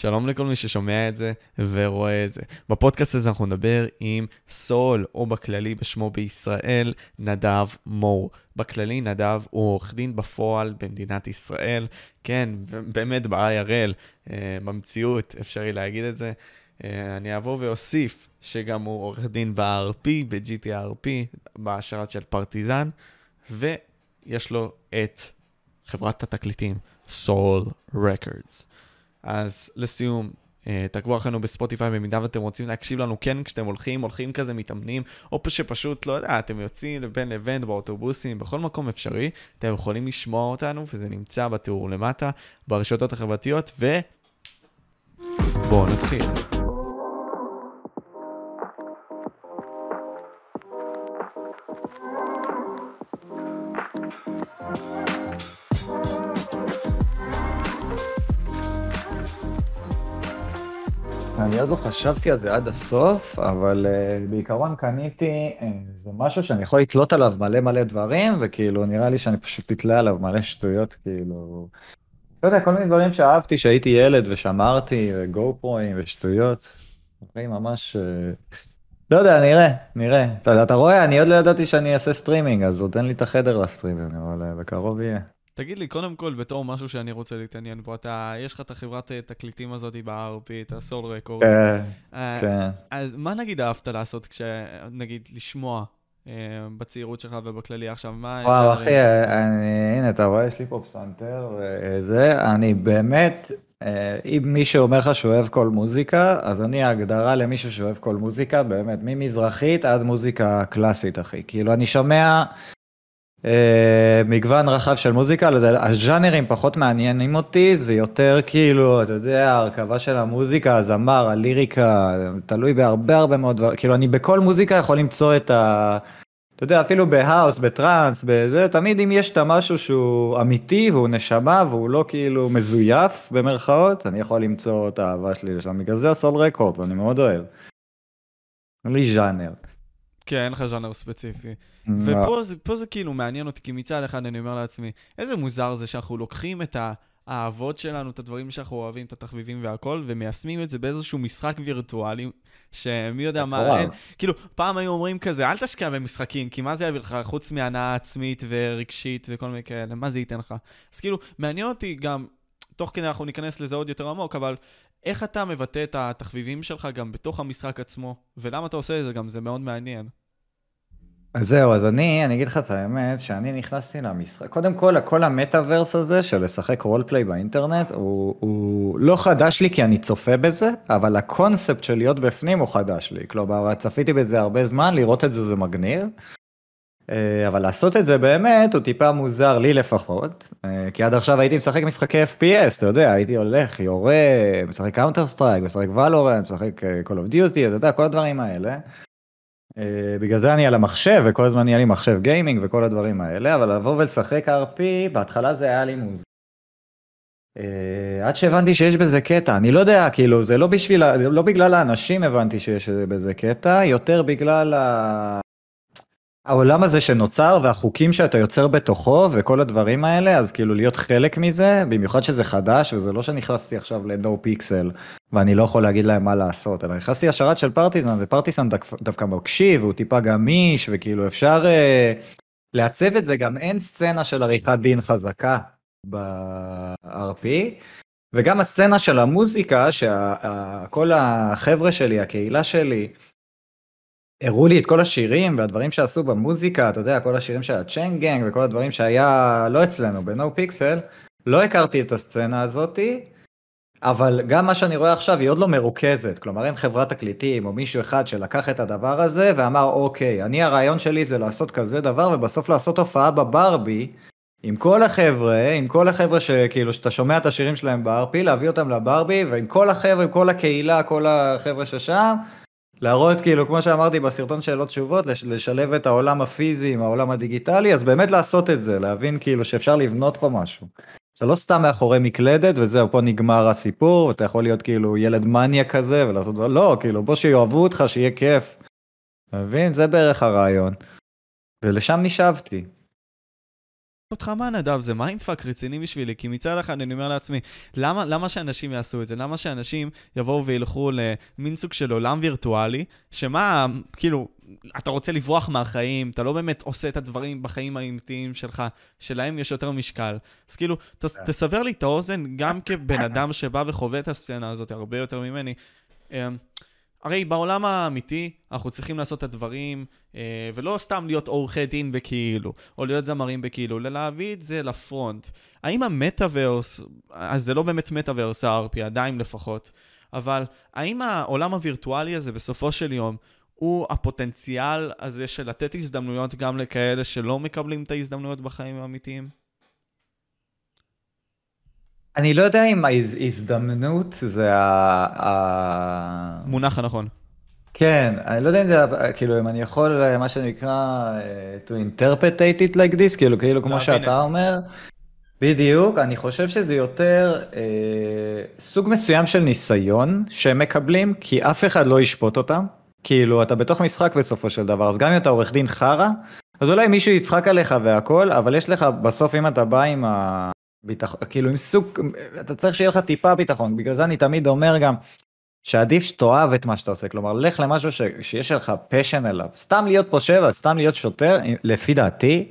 שלום לכל מי ששומע את זה ורואה את זה. בפודקאסט הזה אנחנו נדבר עם סול, או בכללי בשמו בישראל, נדב מור. בכללי נדב הוא עורך דין בפועל במדינת ישראל, כן, באמת ב-IRL, אה, במציאות, אפשרי להגיד את זה. אה, אני אבוא ואוסיף שגם הוא עורך דין ב-RP, ב-GTRP, בהשארת של פרטיזן, ויש לו את חברת התקליטים, Soul Records. אז לסיום, אה, תעקבו אחרינו בספוטיפיי במידה ואתם רוצים להקשיב לנו כן כשאתם הולכים, הולכים כזה מתאמנים, או שפשוט, לא יודע, אתם יוצאים בין לבין באוטובוסים, בכל מקום אפשרי, אתם יכולים לשמוע אותנו, וזה נמצא בתיאור למטה, ברשתות החברתיות, ו... בואו נתחיל. אני עוד לא חשבתי על זה עד הסוף, אבל uh, בעיקרון קניתי, uh, זה משהו שאני יכול לתלות עליו מלא מלא דברים, וכאילו נראה לי שאני פשוט אתלה עליו מלא שטויות, כאילו... לא יודע, כל מיני דברים שאהבתי כשהייתי ילד ושמרתי, וגו פרואים ושטויות. דברים ממש... Uh, לא יודע, נראה, נראה. אתה, אתה רואה, אני עוד לא ידעתי שאני אעשה סטרימינג, אז עוד אין לי את החדר לסטרימינג, אבל בקרוב יהיה. תגיד לי, קודם כל, בתור משהו שאני רוצה להתעניין בו, אתה, יש לך את החברת אה, תקליטים הזאת ב-RP, את ה Soul Records. כן, אה, כן. אז מה נגיד אהבת לעשות כש... נגיד, לשמוע אה, בצעירות שלך ובכללי עכשיו, מה... וואו, אחי, הנה, אתה רואה, יש לי פה פסנתר וזה, אני באמת, אם מישהו אומר לך שהוא אוהב כל מוזיקה, אז אני ההגדרה למישהו שאוהב כל מוזיקה, באמת, ממזרחית עד מוזיקה קלאסית, אחי. כאילו, אני שומע... אה, מגוון רחב של מוזיקה, הז'אנרים פחות מעניינים אותי, זה יותר כאילו, אתה יודע, הרכבה של המוזיקה, הזמר, הליריקה, תלוי בהרבה הרבה מאוד דברים, כאילו אני בכל מוזיקה יכול למצוא את ה... אתה יודע, אפילו בהאוס, בטראנס, בזה, תמיד אם יש את המשהו שהוא אמיתי והוא נשמה והוא לא כאילו מזויף במרכאות, אני יכול למצוא את האהבה שלי לשם, בגלל זה הסול רקורד, ואני מאוד אוהב. אין לי ז'אנר. כן, אין לך ז'אנר ספציפי. ופה זה, זה כאילו מעניין אותי, כי מצד אחד אני אומר לעצמי, איזה מוזר זה שאנחנו לוקחים את האהבות שלנו, את הדברים שאנחנו אוהבים, את התחביבים והכל, ומיישמים את זה באיזשהו משחק וירטואלי, שמי יודע מה, אין, כאילו, פעם היו אומרים כזה, אל תשקיע במשחקים, כי מה זה יביא לך חוץ מהנאה עצמית ורגשית וכל מיני כאלה, מה זה ייתן לך? אז כאילו, מעניין אותי גם, תוך כדי אנחנו ניכנס לזה עוד יותר עמוק, אבל איך אתה מבטא את התחביבים שלך גם בתוך המשחק עצמו, ולמה אתה עושה את זה גם, זה מאוד מעניין. אז זהו, אז אני, אני אגיד לך את האמת, שאני נכנסתי למשחק, קודם כל, כל המטאוורס הזה של לשחק רולפליי באינטרנט, הוא, הוא לא חדש לי כי אני צופה בזה, אבל הקונספט של להיות בפנים הוא חדש לי. כלומר, צפיתי בזה הרבה זמן, לראות את זה זה מגניב. אה, אבל לעשות את זה באמת הוא טיפה מוזר לי לפחות, אה, כי עד עכשיו הייתי משחק משחקי FPS, אתה יודע, הייתי הולך, יורה, משחק קאונטר סטרייק, משחק ולורנט, משחק אה, Call of Duty, אתה יודע, כל הדברים האלה. בגלל זה אני על המחשב, וכל הזמן נהיה לי מחשב גיימינג וכל הדברים האלה, אבל לבוא ולשחק RP, בהתחלה זה היה לי מוזר. עד שהבנתי שיש בזה קטע, אני לא יודע, כאילו, זה לא בשביל, לא בגלל האנשים הבנתי שיש בזה קטע, יותר בגלל ה... העולם הזה שנוצר והחוקים שאתה יוצר בתוכו וכל הדברים האלה, אז כאילו להיות חלק מזה, במיוחד שזה חדש, וזה לא שנכנסתי עכשיו לנו פיקסל ואני לא יכול להגיד להם מה לעשות, אלא נכנסתי השרת של פרטיזן, ופרטיזן דווקא מקשיב, והוא טיפה גמיש, וכאילו אפשר uh, לעצב את זה, גם אין סצנה של עריכת דין חזקה ב-RP, וגם הסצנה של המוזיקה, שכל החבר'ה שלי, הקהילה שלי, הראו לי את כל השירים והדברים שעשו במוזיקה, אתה יודע, כל השירים של הצ'יין גנג וכל הדברים שהיה לא אצלנו, בנו פיקסל, לא הכרתי את הסצנה הזאתי, אבל גם מה שאני רואה עכשיו היא עוד לא מרוכזת, כלומר אין חברת תקליטים או מישהו אחד שלקח את הדבר הזה ואמר אוקיי, אני הרעיון שלי זה לעשות כזה דבר ובסוף לעשות הופעה בברבי עם כל החבר'ה, עם כל החבר'ה שכאילו שאתה שומע את השירים שלהם ב-RP, להביא אותם לברבי ועם כל החבר'ה, עם כל הקהילה, כל החבר'ה ששם להראות כאילו, כמו שאמרתי בסרטון שאלות תשובות, לשלב את העולם הפיזי עם העולם הדיגיטלי, אז באמת לעשות את זה, להבין כאילו שאפשר לבנות פה משהו. אתה לא סתם מאחורי מקלדת וזהו, פה נגמר הסיפור, ואתה יכול להיות כאילו ילד מניה כזה ולעשות, לא, כאילו בוא שיאהבו אותך, שיהיה כיף. אתה מבין? זה בערך הרעיון. ולשם נשאבתי. אתה יודע מה נדב, זה mindfuck רציני בשבילי, כי מצד אחד אני אומר לעצמי, למה, למה שאנשים יעשו את זה? למה שאנשים יבואו וילכו למין סוג של עולם וירטואלי, שמה, כאילו, אתה רוצה לברוח מהחיים, אתה לא באמת עושה את הדברים בחיים האמיתיים שלך, שלהם יש יותר משקל. אז כאילו, ת, כן. תסבר לי את האוזן, גם כבן אדם שבא וחווה את הסצנה הזאת הרבה יותר ממני. הרי בעולם האמיתי אנחנו צריכים לעשות את הדברים, אה, ולא סתם להיות עורכי דין בכאילו, או להיות זמרים בכאילו, אלא להביא את זה לפרונט. האם המטאוורס, אז זה לא באמת מטאוורס ה-RP, עדיין לפחות, אבל האם העולם הווירטואלי הזה בסופו של יום, הוא הפוטנציאל הזה של לתת הזדמנויות גם לכאלה שלא מקבלים את ההזדמנויות בחיים האמיתיים? אני לא יודע אם ההזדמנות זה ה... מונח הנכון. כן, אני לא יודע אם זה, כאילו, אם אני יכול, מה שנקרא, to interpretate it like this, כאילו, כאילו כמו שאתה אומר. בדיוק, אני חושב שזה יותר אה, סוג מסוים של ניסיון שהם מקבלים, כי אף אחד לא ישפוט אותם. כאילו, אתה בתוך משחק בסופו של דבר, אז גם אם אתה עורך דין חרא, אז אולי מישהו יצחק עליך והכל, אבל יש לך, בסוף אם אתה בא עם ה... ביטחון, כאילו עם סוג, אתה צריך שיהיה לך טיפה ביטחון, בגלל זה אני תמיד אומר גם, שעדיף שתאהב את מה שאתה עושה, כלומר, לך למשהו ש, שיש לך פשן אליו, סתם להיות פה שבע, סתם להיות שוטר, לפי דעתי,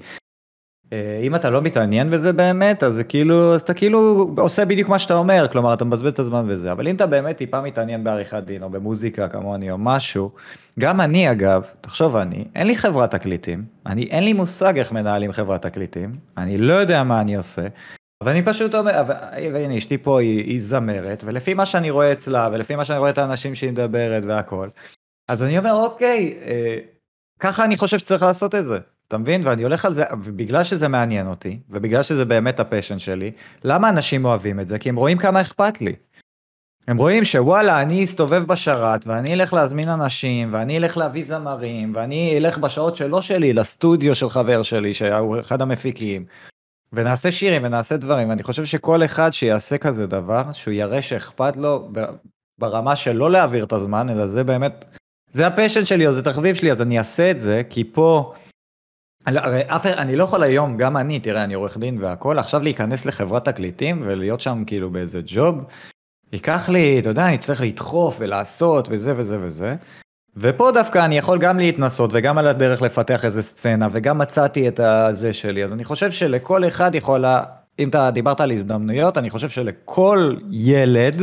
אה, אם אתה לא מתעניין בזה באמת, אז כאילו, אז אתה כאילו עושה בדיוק מה שאתה אומר, כלומר, אתה מבזבז את הזמן וזה, אבל אם אתה באמת טיפה מתעניין בעריכת דין, או במוזיקה כמוני, או משהו, גם אני אגב, תחשוב אני, אין לי חברת תקליטים, אני, אין לי מושג איך מנהלים חברת תקליטים, אני לא יודע מה אני עושה, אבל אני פשוט אומר, והנה אשתי פה היא, היא זמרת, ולפי מה שאני רואה אצלה, ולפי מה שאני רואה את האנשים שהיא מדברת והכל, אז אני אומר, אוקיי, אה, ככה אני חושב שצריך לעשות את זה. אתה מבין? ואני הולך על זה, ובגלל שזה מעניין אותי, ובגלל שזה באמת הפשן שלי, למה אנשים אוהבים את זה? כי הם רואים כמה אכפת לי. הם רואים שוואלה, אני אסתובב בשרת, ואני אלך להזמין אנשים, ואני אלך להביא זמרים, ואני אלך בשעות שלא שלי, לסטודיו של חבר שלי, שהוא אחד המפיקים, ונעשה שירים ונעשה דברים, ואני חושב שכל אחד שיעשה כזה דבר, שהוא יראה שאכפת לו ברמה של לא להעביר את הזמן, אלא זה באמת, זה הפשן שלי או זה תחביב שלי, אז אני אעשה את זה, כי פה, הרי אף אני לא יכול היום, גם אני, תראה, אני עורך דין והכל, עכשיו להיכנס לחברת תקליטים ולהיות שם כאילו באיזה ג'וב, ייקח לי, אתה יודע, אני צריך לדחוף ולעשות וזה וזה וזה. ופה דווקא אני יכול גם להתנסות וגם על הדרך לפתח איזה סצנה וגם מצאתי את הזה שלי אז אני חושב שלכל אחד יכולה אם אתה דיברת על הזדמנויות אני חושב שלכל ילד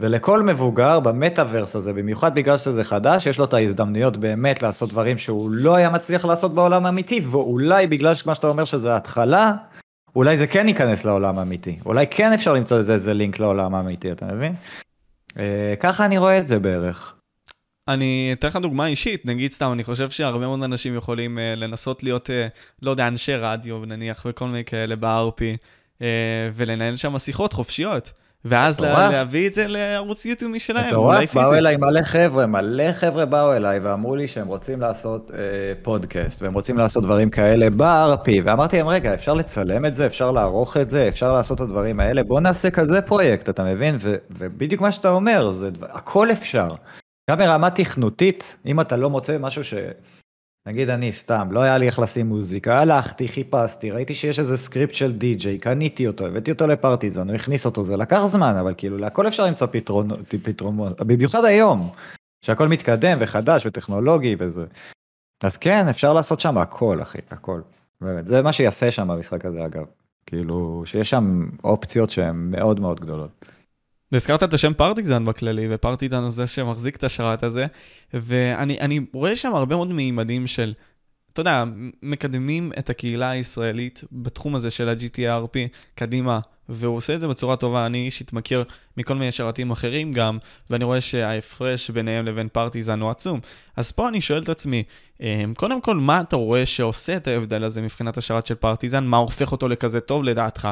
ולכל מבוגר במטאוורס הזה במיוחד בגלל שזה חדש יש לו את ההזדמנויות באמת לעשות דברים שהוא לא היה מצליח לעשות בעולם האמיתי ואולי בגלל שמה שאתה אומר שזה התחלה אולי זה כן ייכנס לעולם האמיתי אולי כן אפשר למצוא איזה, לינק לעולם האמיתי אתה מבין? אה, ככה אני רואה את זה בערך. אני אתן לך דוגמה אישית, נגיד סתם, אני חושב שהרבה מאוד אנשים יכולים uh, לנסות להיות, uh, לא יודע, אנשי רדיו נניח, וכל מיני כאלה ב-RP, uh, ולנהל שם שיחות חופשיות. ואז לה, להביא את זה לערוץ יוטיוב משלהם, מטורף, באו אליי מלא חבר'ה, מלא חבר'ה באו אליי ואמרו לי שהם רוצים לעשות אה, פודקאסט, והם רוצים לעשות דברים כאלה ב-RP, ואמרתי להם, רגע, אפשר לצלם את זה, אפשר לערוך את זה, אפשר לעשות את הדברים האלה, בוא נעשה כזה פרויקט, אתה מבין? ו- ובדיוק מה שאתה אומר, זה דבר, הכל אפשר. גם ברמה תכנותית, אם אתה לא מוצא משהו ש... נגיד אני סתם, לא היה לי איך לשים מוזיקה, הלכתי, חיפשתי, ראיתי שיש איזה סקריפט של די-ג'יי, קניתי אותו, הבאתי אותו לפרטיזן, הוא הכניס אותו, זה לקח זמן, אבל כאילו להכל אפשר למצוא פתרונות, פתרונות, במיוחד היום, שהכל מתקדם וחדש וטכנולוגי וזה. אז כן, אפשר לעשות שם הכל, אחי, הכל. באמת, זה מה שיפה שם במשחק הזה, אגב. כאילו, שיש שם אופציות שהן מאוד מאוד גדולות. והזכרת את השם פרטיזן בכללי, ופרטיזן הוא זה שמחזיק את השרת הזה, ואני רואה שם הרבה מאוד מימדים של, אתה יודע, מקדמים את הקהילה הישראלית בתחום הזה של ה-GTRP קדימה, והוא עושה את זה בצורה טובה. אני אישית מכיר מכל מיני שרתים אחרים גם, ואני רואה שההפרש ביניהם לבין פרטיזן הוא עצום. אז פה אני שואל את עצמי, אה, קודם כל, מה אתה רואה שעושה את ההבדל הזה מבחינת השרת של פרטיזן? מה הופך אותו לכזה טוב לדעתך?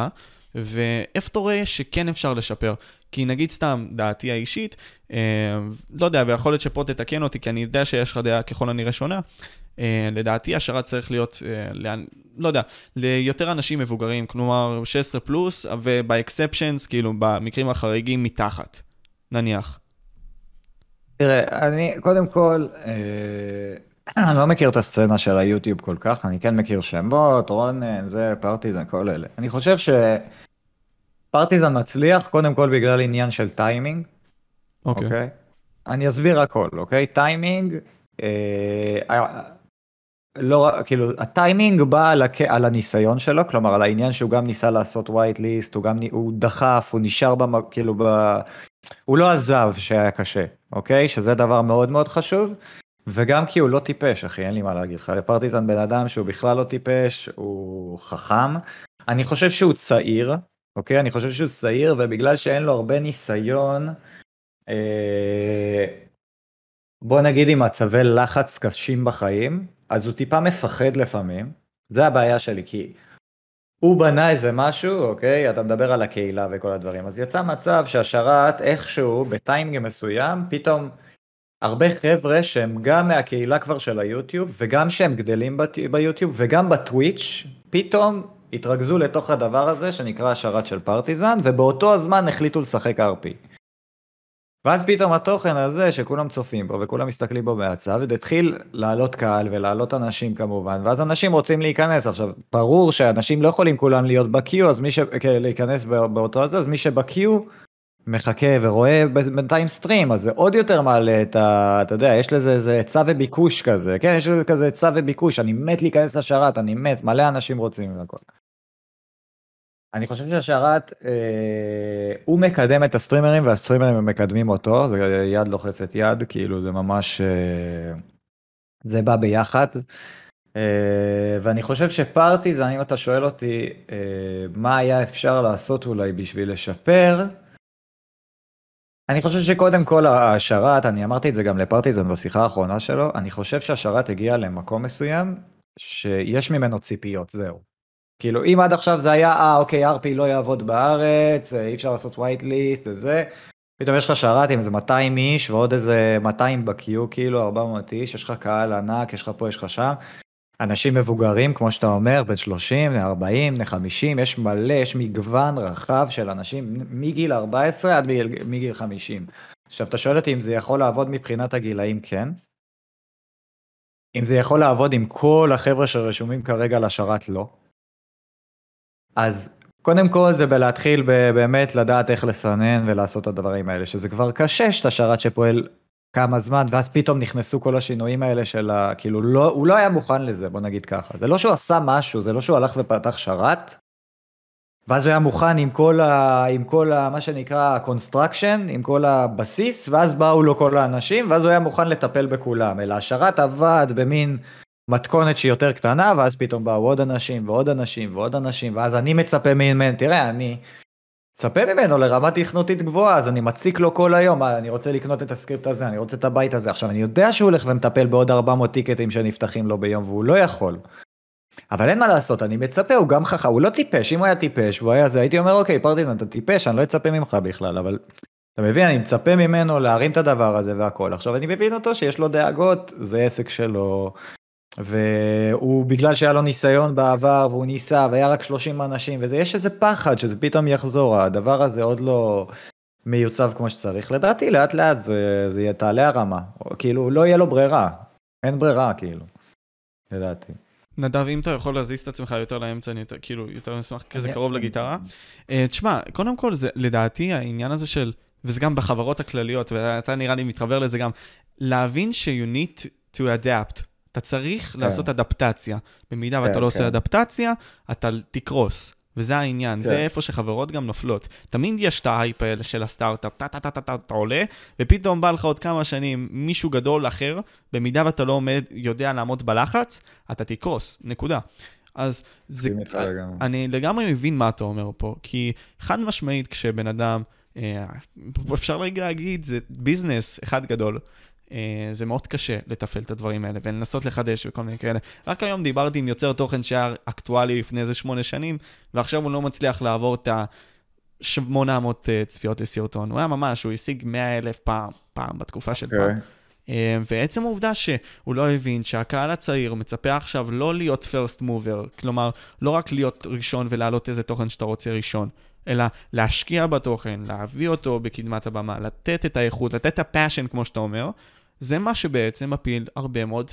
ואיפה אתה רואה שכן אפשר לשפר? כי נגיד סתם, דעתי האישית, אה, לא יודע, ויכול להיות שפה תתקן אותי, כי אני יודע שיש לך דעה ככל הנראה שונה. אה, לדעתי השרת צריך להיות, אה, לאן, לא יודע, ליותר אנשים מבוגרים, כלומר 16 פלוס, ובאקספשנס, כאילו במקרים החריגים מתחת, נניח. תראה, אני, קודם כל, אה, אני לא מכיר את הסצנה של היוטיוב כל כך, אני כן מכיר שמות, רונן, זה, פרטיזן, כל אלה. אני חושב שפרטיזן מצליח קודם כל בגלל עניין של טיימינג. אוקיי. אוקיי? אני אסביר הכל, אוקיי? טיימינג, אה, לא, כאילו, הטיימינג בא על, הק... על הניסיון שלו, כלומר, על העניין שהוא גם ניסה לעשות white list, הוא גם, הוא דחף, הוא נשאר במ... כאילו, ב... הוא לא עזב שהיה קשה, אוקיי? שזה דבר מאוד מאוד חשוב. וגם כי הוא לא טיפש, אחי, אין לי מה להגיד לך. פרטיזן בן אדם שהוא בכלל לא טיפש, הוא חכם. אני חושב שהוא צעיר, אוקיי? אני חושב שהוא צעיר, ובגלל שאין לו הרבה ניסיון, אה, בוא נגיד עם מצבי לחץ קשים בחיים, אז הוא טיפה מפחד לפעמים. זה הבעיה שלי, כי הוא בנה איזה משהו, אוקיי? אתה מדבר על הקהילה וכל הדברים. אז יצא מצב שהשרת איכשהו, בטיימינג מסוים, פתאום הרבה חבר'ה שהם גם מהקהילה כבר של היוטיוב, וגם שהם גדלים ביוטיוב, וגם בטוויץ', פתאום התרכזו לתוך הדבר הזה שנקרא השרת של פרטיזן, ובאותו הזמן החליטו לשחק RP. ואז פתאום התוכן הזה שכולם צופים בו וכולם מסתכלים בו מהצד, התחיל לעלות קהל ולעלות אנשים כמובן, ואז אנשים רוצים להיכנס. עכשיו, ברור שאנשים לא יכולים כולם להיות בקיו, אז מי ש... להיכנס בא- באותו הזה, אז מי שבקיו מחכה ורואה בינתיים סטרים, אז זה עוד יותר מעלה את ה... אתה יודע, יש לזה איזה היצע וביקוש כזה, כן, יש לזה כזה היצע וביקוש, אני מת להיכנס לשרת, אני מת, מלא אנשים רוצים והכל. אני חושב שהשרת, אה, הוא מקדם את הסטרימרים והסטרימרים מקדמים אותו, זה יד לוחצת יד, כאילו זה ממש, אה, זה בא ביחד. אה, ואני חושב שפרטיזן, אם אתה שואל אותי אה, מה היה אפשר לעשות אולי בשביל לשפר, אני חושב שקודם כל השרת, אני אמרתי את זה גם לפרטיזן בשיחה האחרונה שלו, אני חושב שהשרת הגיע למקום מסוים שיש ממנו ציפיות, זהו. כאילו אם עד עכשיו זה היה, אה אוקיי, RP לא יעבוד בארץ, אה, אי אפשר לעשות white list וזה, פתאום יש לך שרת עם איזה 200 איש ועוד איזה 200 בקיו, כאילו 400 איש, יש לך קהל ענק, יש לך פה, יש לך שם. אנשים מבוגרים, כמו שאתה אומר, בין 30 ל-40, ל-50, יש מלא, יש מגוון רחב של אנשים מגיל 14 עד מגיל, מגיל 50. עכשיו, אתה שואל אותי אם זה יכול לעבוד מבחינת הגילאים, כן. אם זה יכול לעבוד עם כל החבר'ה שרשומים כרגע לשרת, לא. אז קודם כל זה בלהתחיל באמת לדעת איך לסנן ולעשות את הדברים האלה, שזה כבר קשה שאתה שרת שפועל כמה זמן, ואז פתאום נכנסו כל השינויים האלה של ה... כאילו, לא, הוא לא היה מוכן לזה, בוא נגיד ככה. זה לא שהוא עשה משהו, זה לא שהוא הלך ופתח שרת, ואז הוא היה מוכן עם כל ה... עם כל ה... מה שנקרא construction, עם כל הבסיס, ואז באו לו כל האנשים, ואז הוא היה מוכן לטפל בכולם. אלא השרת עבד במין מתכונת שהיא יותר קטנה, ואז פתאום באו עוד אנשים ועוד אנשים ועוד אנשים, ואז אני מצפה ממנו, תראה, אני מצפה ממנו לרמה תכנותית גבוהה, אז אני מציק לו כל היום, "אה, אני רוצה לקנות את הסקריפט הזה, אני רוצה את הבית הזה. עכשיו, אני יודע שהוא הולך ומטפל בעוד 400 טיקטים שנפתחים לו ביום, והוא לא יכול. אבל אין מה לעשות, אני מצפה, הוא גם חכם, הוא לא טיפש, אם הוא היה טיפש, הוא היה זה, הייתי אומר, אוקיי, פרטיזן, אתה טיפש, אני לא אצפה ממך בכלל, אבל אתה מבין, אני מצפה ממנו להרים את הדבר הזה והכל. עכשיו, אני מבין אותו שיש לו דאגות, זה עסק שלו, והוא, בגלל שהיה לו ניסיון בעבר, והוא ניסה, והיה רק 30 אנשים, וזה, יש איזה פחד שזה פתאום יחזור, הדבר הזה עוד לא מיוצב כמו שצריך. לדעתי, לאט לאט זה, זה יהיה- תעלה הרמה, כאילו, לא יהיה לו ברירה, אין ברירה, כאילו, לדעתי. נדב, אם אתה יכול להזיז את עצמך יותר לאמצע, אני יותר, כאילו, יותר נשמח כזה אני- קרוב לגיטרה. אה, תשמע, קודם כל, זה לדעתי העניין הזה של, וזה גם בחברות הכלליות, ואתה נראה לי מתחבר לזה גם, להבין ש-you need to adapt. אתה צריך לעשות אדפטציה. במידה ואתה כן, לא עושה כן. אדפטציה, אתה תקרוס. וזה העניין, זה כן. איפה שחברות גם נופלות. תמיד יש את ההייפ האלה של הסטארט-אפ, טה-טה-טה-טה, אתה עולה, ופתאום בא לך עוד כמה שנים מישהו גדול אחר, במידה ואתה לא עומד, יודע לעמוד בלחץ, אתה תקרוס, נקודה. אז זה, לגמרי. אני לגמרי מבין מה אתה אומר פה, כי חד משמעית כשבן אדם, אה, אפשר רגע להגיד, זה ביזנס אחד גדול, זה מאוד קשה לתפעל את הדברים האלה ולנסות לחדש וכל מיני כאלה. רק היום דיברתי עם יוצר תוכן שהיה אקטואלי לפני איזה שמונה שנים, ועכשיו הוא לא מצליח לעבור את ה-800 צפיות לסרטון. הוא היה ממש, הוא השיג 100 אלף פעם, פעם בתקופה של פעם. אוקיי. אה, ועצם העובדה שהוא לא הבין שהקהל הצעיר מצפה עכשיו לא להיות first mover, כלומר, לא רק להיות ראשון ולהעלות איזה תוכן שאתה רוצה ראשון, אלא להשקיע בתוכן, להביא אותו בקדמת הבמה, לתת את האיכות, לתת את הפאשן, כמו שאתה אומר, זה מה שבעצם מפיל הרבה מאוד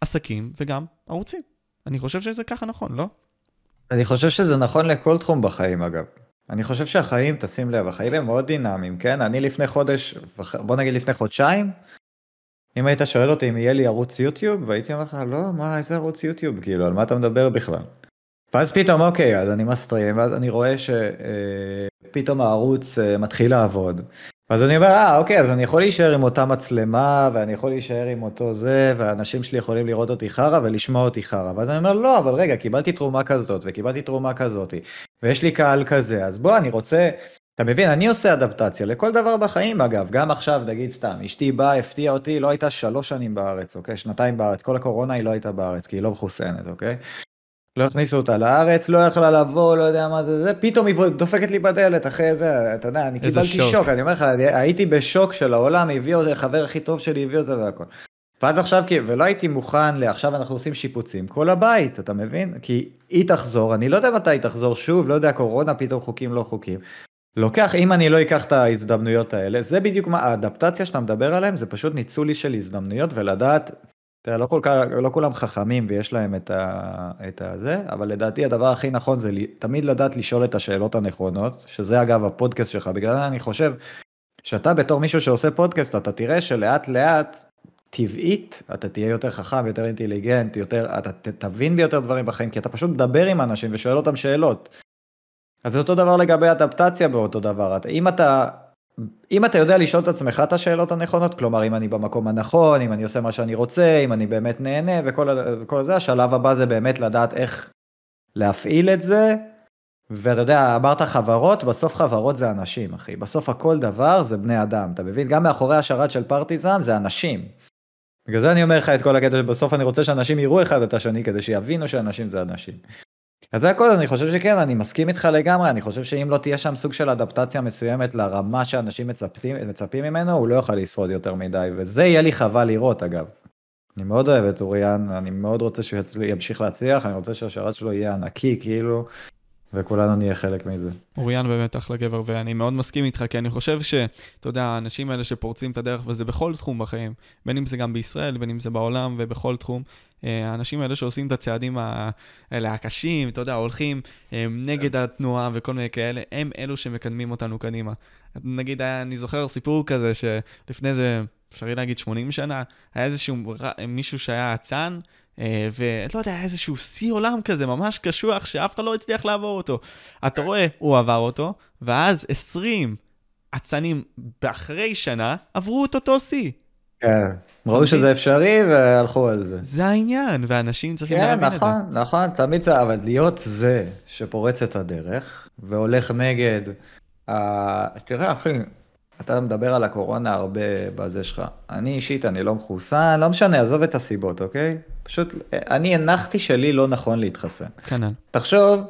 עסקים וגם ערוצים. אני חושב שזה ככה נכון, לא? אני חושב שזה נכון לכל תחום בחיים אגב. אני חושב שהחיים, תשים לב, החיים הם מאוד דינמיים, כן? אני לפני חודש, בוא נגיד לפני חודשיים, אם היית שואל אותי אם יהיה לי ערוץ יוטיוב, והייתי אומר לך, לא, מה, איזה ערוץ יוטיוב, כאילו, על מה אתה מדבר בכלל? ואז פתאום, אוקיי, אז אני מסטרים, ואז אני רואה שפתאום אה, הערוץ אה, מתחיל לעבוד. אז אני אומר, אה, אוקיי, אז אני יכול להישאר עם אותה מצלמה, ואני יכול להישאר עם אותו זה, והאנשים שלי יכולים לראות אותי חרא ולשמוע אותי חרא. ואז אני אומר, לא, אבל רגע, קיבלתי תרומה כזאת, וקיבלתי תרומה כזאת, ויש לי קהל כזה, אז בוא, אני רוצה... אתה מבין, אני עושה אדפטציה לכל דבר בחיים, אגב. גם עכשיו, נגיד סתם, אשתי באה, הפתיעה אותי, לא הייתה שלוש שנים בארץ, אוקיי? שנתיים בארץ. כל הקורונה היא לא הייתה בארץ, כי היא לא מחוסנת, אוקיי? לא הכניסו אותה לארץ, לא יכלה לבוא, לא יודע מה זה, זה, פתאום היא דופקת לי בדלת אחרי זה, אתה יודע, אני קיבלתי שוק. שוק, אני אומר לך, הייתי בשוק של העולם, הביא אותי, החבר הכי טוב שלי הביא אותה והכל. ואז עכשיו, ולא הייתי מוכן לעכשיו אנחנו עושים שיפוצים, כל הבית, אתה מבין? כי היא תחזור, אני לא יודע מתי היא תחזור שוב, לא יודע, קורונה, פתאום חוקים לא חוקים. לוקח, אם אני לא אקח את ההזדמנויות האלה, זה בדיוק מה, האדפטציה שאתה מדבר עליהם, זה פשוט ניצולי של הזדמנויות ולדעת תראה, לא, כל, לא כולם חכמים ויש להם את, ה, את הזה, אבל לדעתי הדבר הכי נכון זה תמיד לדעת לשאול את השאלות הנכונות, שזה אגב הפודקאסט שלך, בגלל זה אני חושב שאתה בתור מישהו שעושה פודקאסט, אתה תראה שלאט לאט, טבעית, אתה תהיה יותר חכם, יותר אינטליגנט, יותר, אתה תבין ביותר דברים בחיים, כי אתה פשוט מדבר עם אנשים ושואל אותם שאלות. אז זה אותו דבר לגבי אדפטציה באותו דבר, אם אתה אם אתה יודע לשאול את עצמך את השאלות הנכונות, כלומר אם אני במקום הנכון, אם אני עושה מה שאני רוצה, אם אני באמת נהנה וכל, וכל זה, השלב הבא זה באמת לדעת איך להפעיל את זה. ואתה יודע, אמרת חברות, בסוף חברות זה אנשים, אחי. בסוף הכל דבר זה בני אדם, אתה מבין? גם מאחורי השרת של פרטיזן זה אנשים. בגלל זה אני אומר לך את כל הקטע שבסוף אני רוצה שאנשים יראו אחד את השני כדי שיבינו שאנשים זה אנשים. אז זה הכל, אני חושב שכן, אני מסכים איתך לגמרי, אני חושב שאם לא תהיה שם סוג של אדפטציה מסוימת לרמה שאנשים מצפים, מצפים ממנו, הוא לא יוכל לשרוד יותר מדי, וזה יהיה לי חבל לראות אגב. אני מאוד אוהב את אוריאן, אני מאוד רוצה שהוא ימשיך להצליח, אני רוצה שהשרת שלו יהיה ענקי, כאילו, וכולנו נהיה חלק מזה. אוריאן באמת אחלה גבר, ואני מאוד מסכים איתך, כי אני חושב שאתה יודע, האנשים האלה שפורצים את הדרך, וזה בכל תחום בחיים, בין אם זה גם בישראל, בין אם זה בעולם ובכל תחום, אה, האנשים האלה שעושים את הצעדים האלה הקשים, אתה יודע, הולכים אה, נגד התנועה וכל מיני כאלה, הם אלו שמקדמים אותנו קדימה. נגיד, אני זוכר סיפור כזה שלפני זה, אפשרי להגיד 80 שנה, היה איזשהו מישהו שהיה אצן, אה, ולא יודע, איזשהו שיא עולם כזה, ממש קשוח, שאף אחד לא הצליח לעבור אותו. אתה רואה, הוא עבר אותו, ואז 20 אצנים אחרי שנה עברו את אותו שיא. כן, ראו שזה אפשרי והלכו על זה. זה העניין, ואנשים צריכים כן, להבין נכון, את זה. כן, נכון, נכון, תמיד זה, אבל להיות זה שפורץ את הדרך והולך נגד, תראה אחי, אתה מדבר על הקורונה הרבה בזה שלך. אני אישית, אני לא מחוסן, לא משנה, עזוב את הסיבות, אוקיי? פשוט, אני הנחתי שלי לא נכון להתחסן. כנ"ל. תחשוב,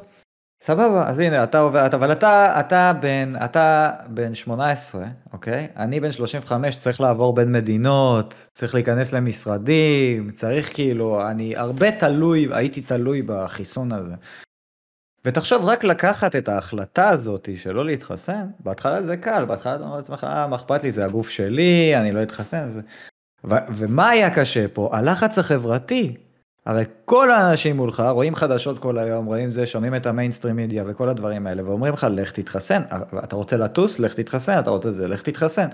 סבבה, אז הנה, אתה עובר, אבל אתה, אתה בן, אתה בן 18, אוקיי? אני בן 35, צריך לעבור בין מדינות, צריך להיכנס למשרדים, צריך כאילו, אני הרבה תלוי, הייתי תלוי בחיסון הזה. ותחשוב, רק לקחת את ההחלטה הזאת שלא להתחסן, בהתחלה זה קל, בהתחלה אתה אומר לעצמך, אה, מה אכפת לי, זה הגוף שלי, אני לא אתחסן. זה... ו- ומה היה קשה פה? הלחץ החברתי. הרי כל האנשים מולך רואים חדשות כל היום, רואים זה, שומעים את המיינסטרים מידיה וכל הדברים האלה, ואומרים לך, לך תתחסן, אתה רוצה לטוס, לך תתחסן, אתה רוצה זה, לך תתחסן.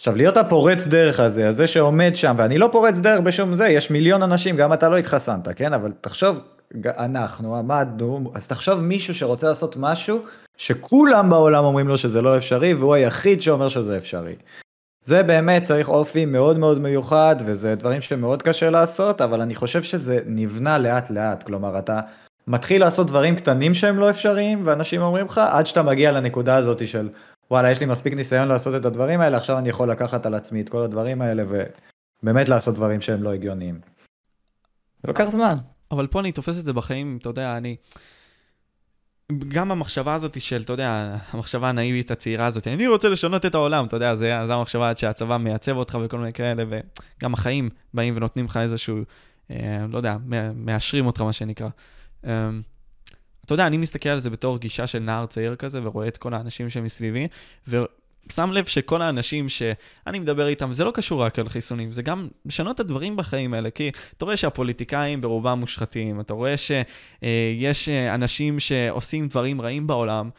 עכשיו, להיות הפורץ דרך הזה, הזה שעומד שם, ואני לא פורץ דרך בשום זה, יש מיליון אנשים, גם אתה לא התחסנת, כן? אבל תחשוב, אנחנו עמדנו, אז תחשוב מישהו שרוצה לעשות משהו, שכולם בעולם אומרים לו שזה לא אפשרי, והוא היחיד שאומר שזה אפשרי. זה באמת צריך אופי מאוד מאוד מיוחד, וזה דברים שמאוד קשה לעשות, אבל אני חושב שזה נבנה לאט לאט, כלומר אתה מתחיל לעשות דברים קטנים שהם לא אפשריים, ואנשים אומרים לך, עד שאתה מגיע לנקודה הזאת של, וואלה, יש לי מספיק ניסיון לעשות את הדברים האלה, עכשיו אני יכול לקחת על עצמי את כל הדברים האלה, ובאמת לעשות דברים שהם לא הגיוניים. זה לוקח זמן. אבל פה אני תופס את זה בחיים, אתה יודע, אני... גם המחשבה הזאת של, אתה יודע, המחשבה הנאיבית הצעירה הזאת, אני רוצה לשנות את העולם, אתה יודע, זה, זה המחשבה עד שהצבא מייצב אותך וכל מיני כאלה, וגם החיים באים ונותנים לך איזשהו, אה, לא יודע, מאשרים אותך, מה שנקרא. אה, אתה יודע, אני מסתכל על זה בתור גישה של נער צעיר כזה, ורואה את כל האנשים שמסביבי, שם לב שכל האנשים שאני מדבר איתם, זה לא קשור רק על חיסונים, זה גם לשנות את הדברים בחיים האלה, כי אתה רואה שהפוליטיקאים ברובם מושחתים, אתה רואה שיש אנשים שעושים דברים רעים בעולם,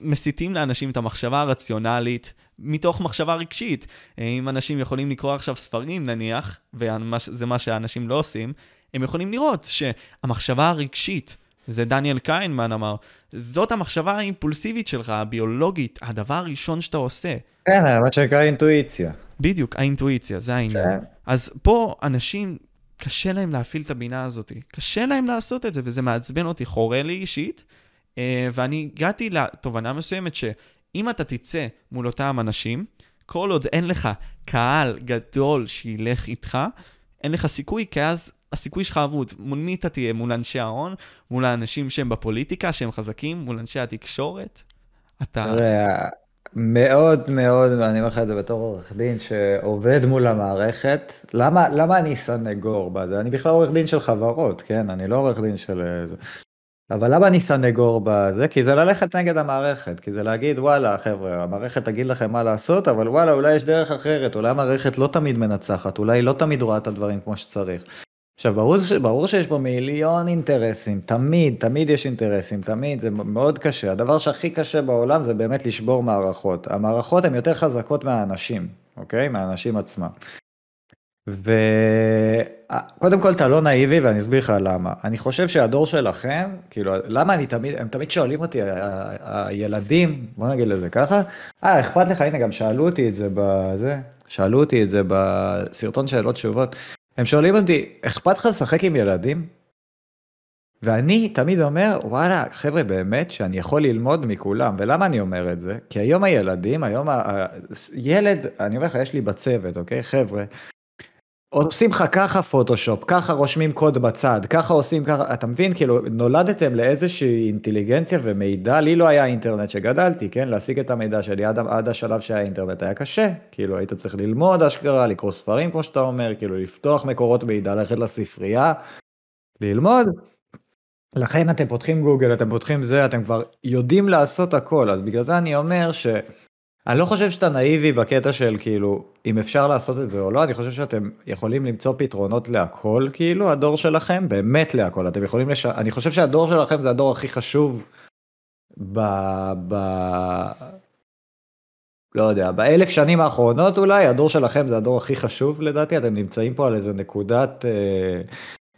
ומסיתים לאנשים את המחשבה הרציונלית מתוך מחשבה רגשית. אם אנשים יכולים לקרוא עכשיו ספרים נניח, וזה מה שאנשים לא עושים, הם יכולים לראות שהמחשבה הרגשית, זה דניאל קיינמן אמר, זאת המחשבה האימפולסיבית שלך, הביולוגית, הדבר הראשון שאתה עושה. כן, מה שנקרא אינטואיציה. בדיוק, האינטואיציה, זה העניין. כן. אז פה אנשים, קשה להם להפעיל את הבינה הזאת. קשה להם לעשות את זה, וזה מעצבן אותי, חורה לי אישית. אה, ואני הגעתי לתובנה מסוימת שאם אתה תצא מול אותם אנשים, כל עוד אין לך קהל גדול שילך איתך, אין לך סיכוי, כי אז הסיכוי שלך אבוד. מול מי אתה תהיה? מול אנשי ההון? מול האנשים שהם בפוליטיקה, שהם חזקים? מול אנשי התקשורת? אתה... מאוד מאוד, ואני אומר לך את זה בתור עורך דין שעובד מול המערכת. למה, למה אני סנגור בזה? אני בכלל עורך דין של חברות, כן? אני לא עורך דין של... אבל למה אני סנגור בזה? כי זה ללכת נגד המערכת, כי זה להגיד וואלה חבר'ה, המערכת תגיד לכם מה לעשות, אבל וואלה אולי יש דרך אחרת, אולי המערכת לא תמיד מנצחת, אולי לא תמיד רואה את הדברים כמו שצריך. עכשיו ברור, ברור שיש פה מיליון אינטרסים, תמיד, תמיד יש אינטרסים, תמיד, זה מאוד קשה. הדבר שהכי קשה בעולם זה באמת לשבור מערכות. המערכות הן יותר חזקות מהאנשים, אוקיי? מהאנשים עצמם. וקודם כל אתה לא נאיבי ואני אסביר לך למה. אני חושב שהדור שלכם, כאילו, למה אני תמיד, הם תמיד שואלים אותי, הילדים, בוא נגיד לזה ככה, אה, אכפת לך, הנה גם שאלו אותי את זה בזה, שאלו אותי את זה בסרטון שאלות תשובות. הם שואלים אותי, אכפת לך לשחק עם ילדים? ואני תמיד אומר, וואלה, חבר'ה, באמת שאני יכול ללמוד מכולם. ולמה אני אומר את זה? כי היום הילדים, היום הילד, אני אומר לך, יש לי בצוות, אוקיי? חבר'ה, עושים לך ככה פוטושופ, ככה רושמים קוד בצד, ככה עושים ככה, אתה מבין? כאילו, נולדתם לאיזושהי אינטליגנציה ומידע, לי לא היה אינטרנט שגדלתי, כן? להשיג את המידע שלי עד, עד השלב שהיה אינטרנט היה קשה, כאילו, היית צריך ללמוד אשכרה, לקרוא ספרים, כמו שאתה אומר, כאילו, לפתוח מקורות מידע, ללכת לספרייה, ללמוד. לכן אתם פותחים גוגל, אתם פותחים זה, אתם כבר יודעים לעשות הכל, אז בגלל זה אני אומר ש... אני לא חושב שאתה נאיבי בקטע של כאילו, אם אפשר לעשות את זה או לא, אני חושב שאתם יכולים למצוא פתרונות להכל, כאילו, הדור שלכם, באמת להכל. אתם יכולים לש... אני חושב שהדור שלכם זה הדור הכי חשוב ב... ב... לא יודע, באלף שנים האחרונות אולי, הדור שלכם זה הדור הכי חשוב לדעתי, אתם נמצאים פה על איזה נקודת אה,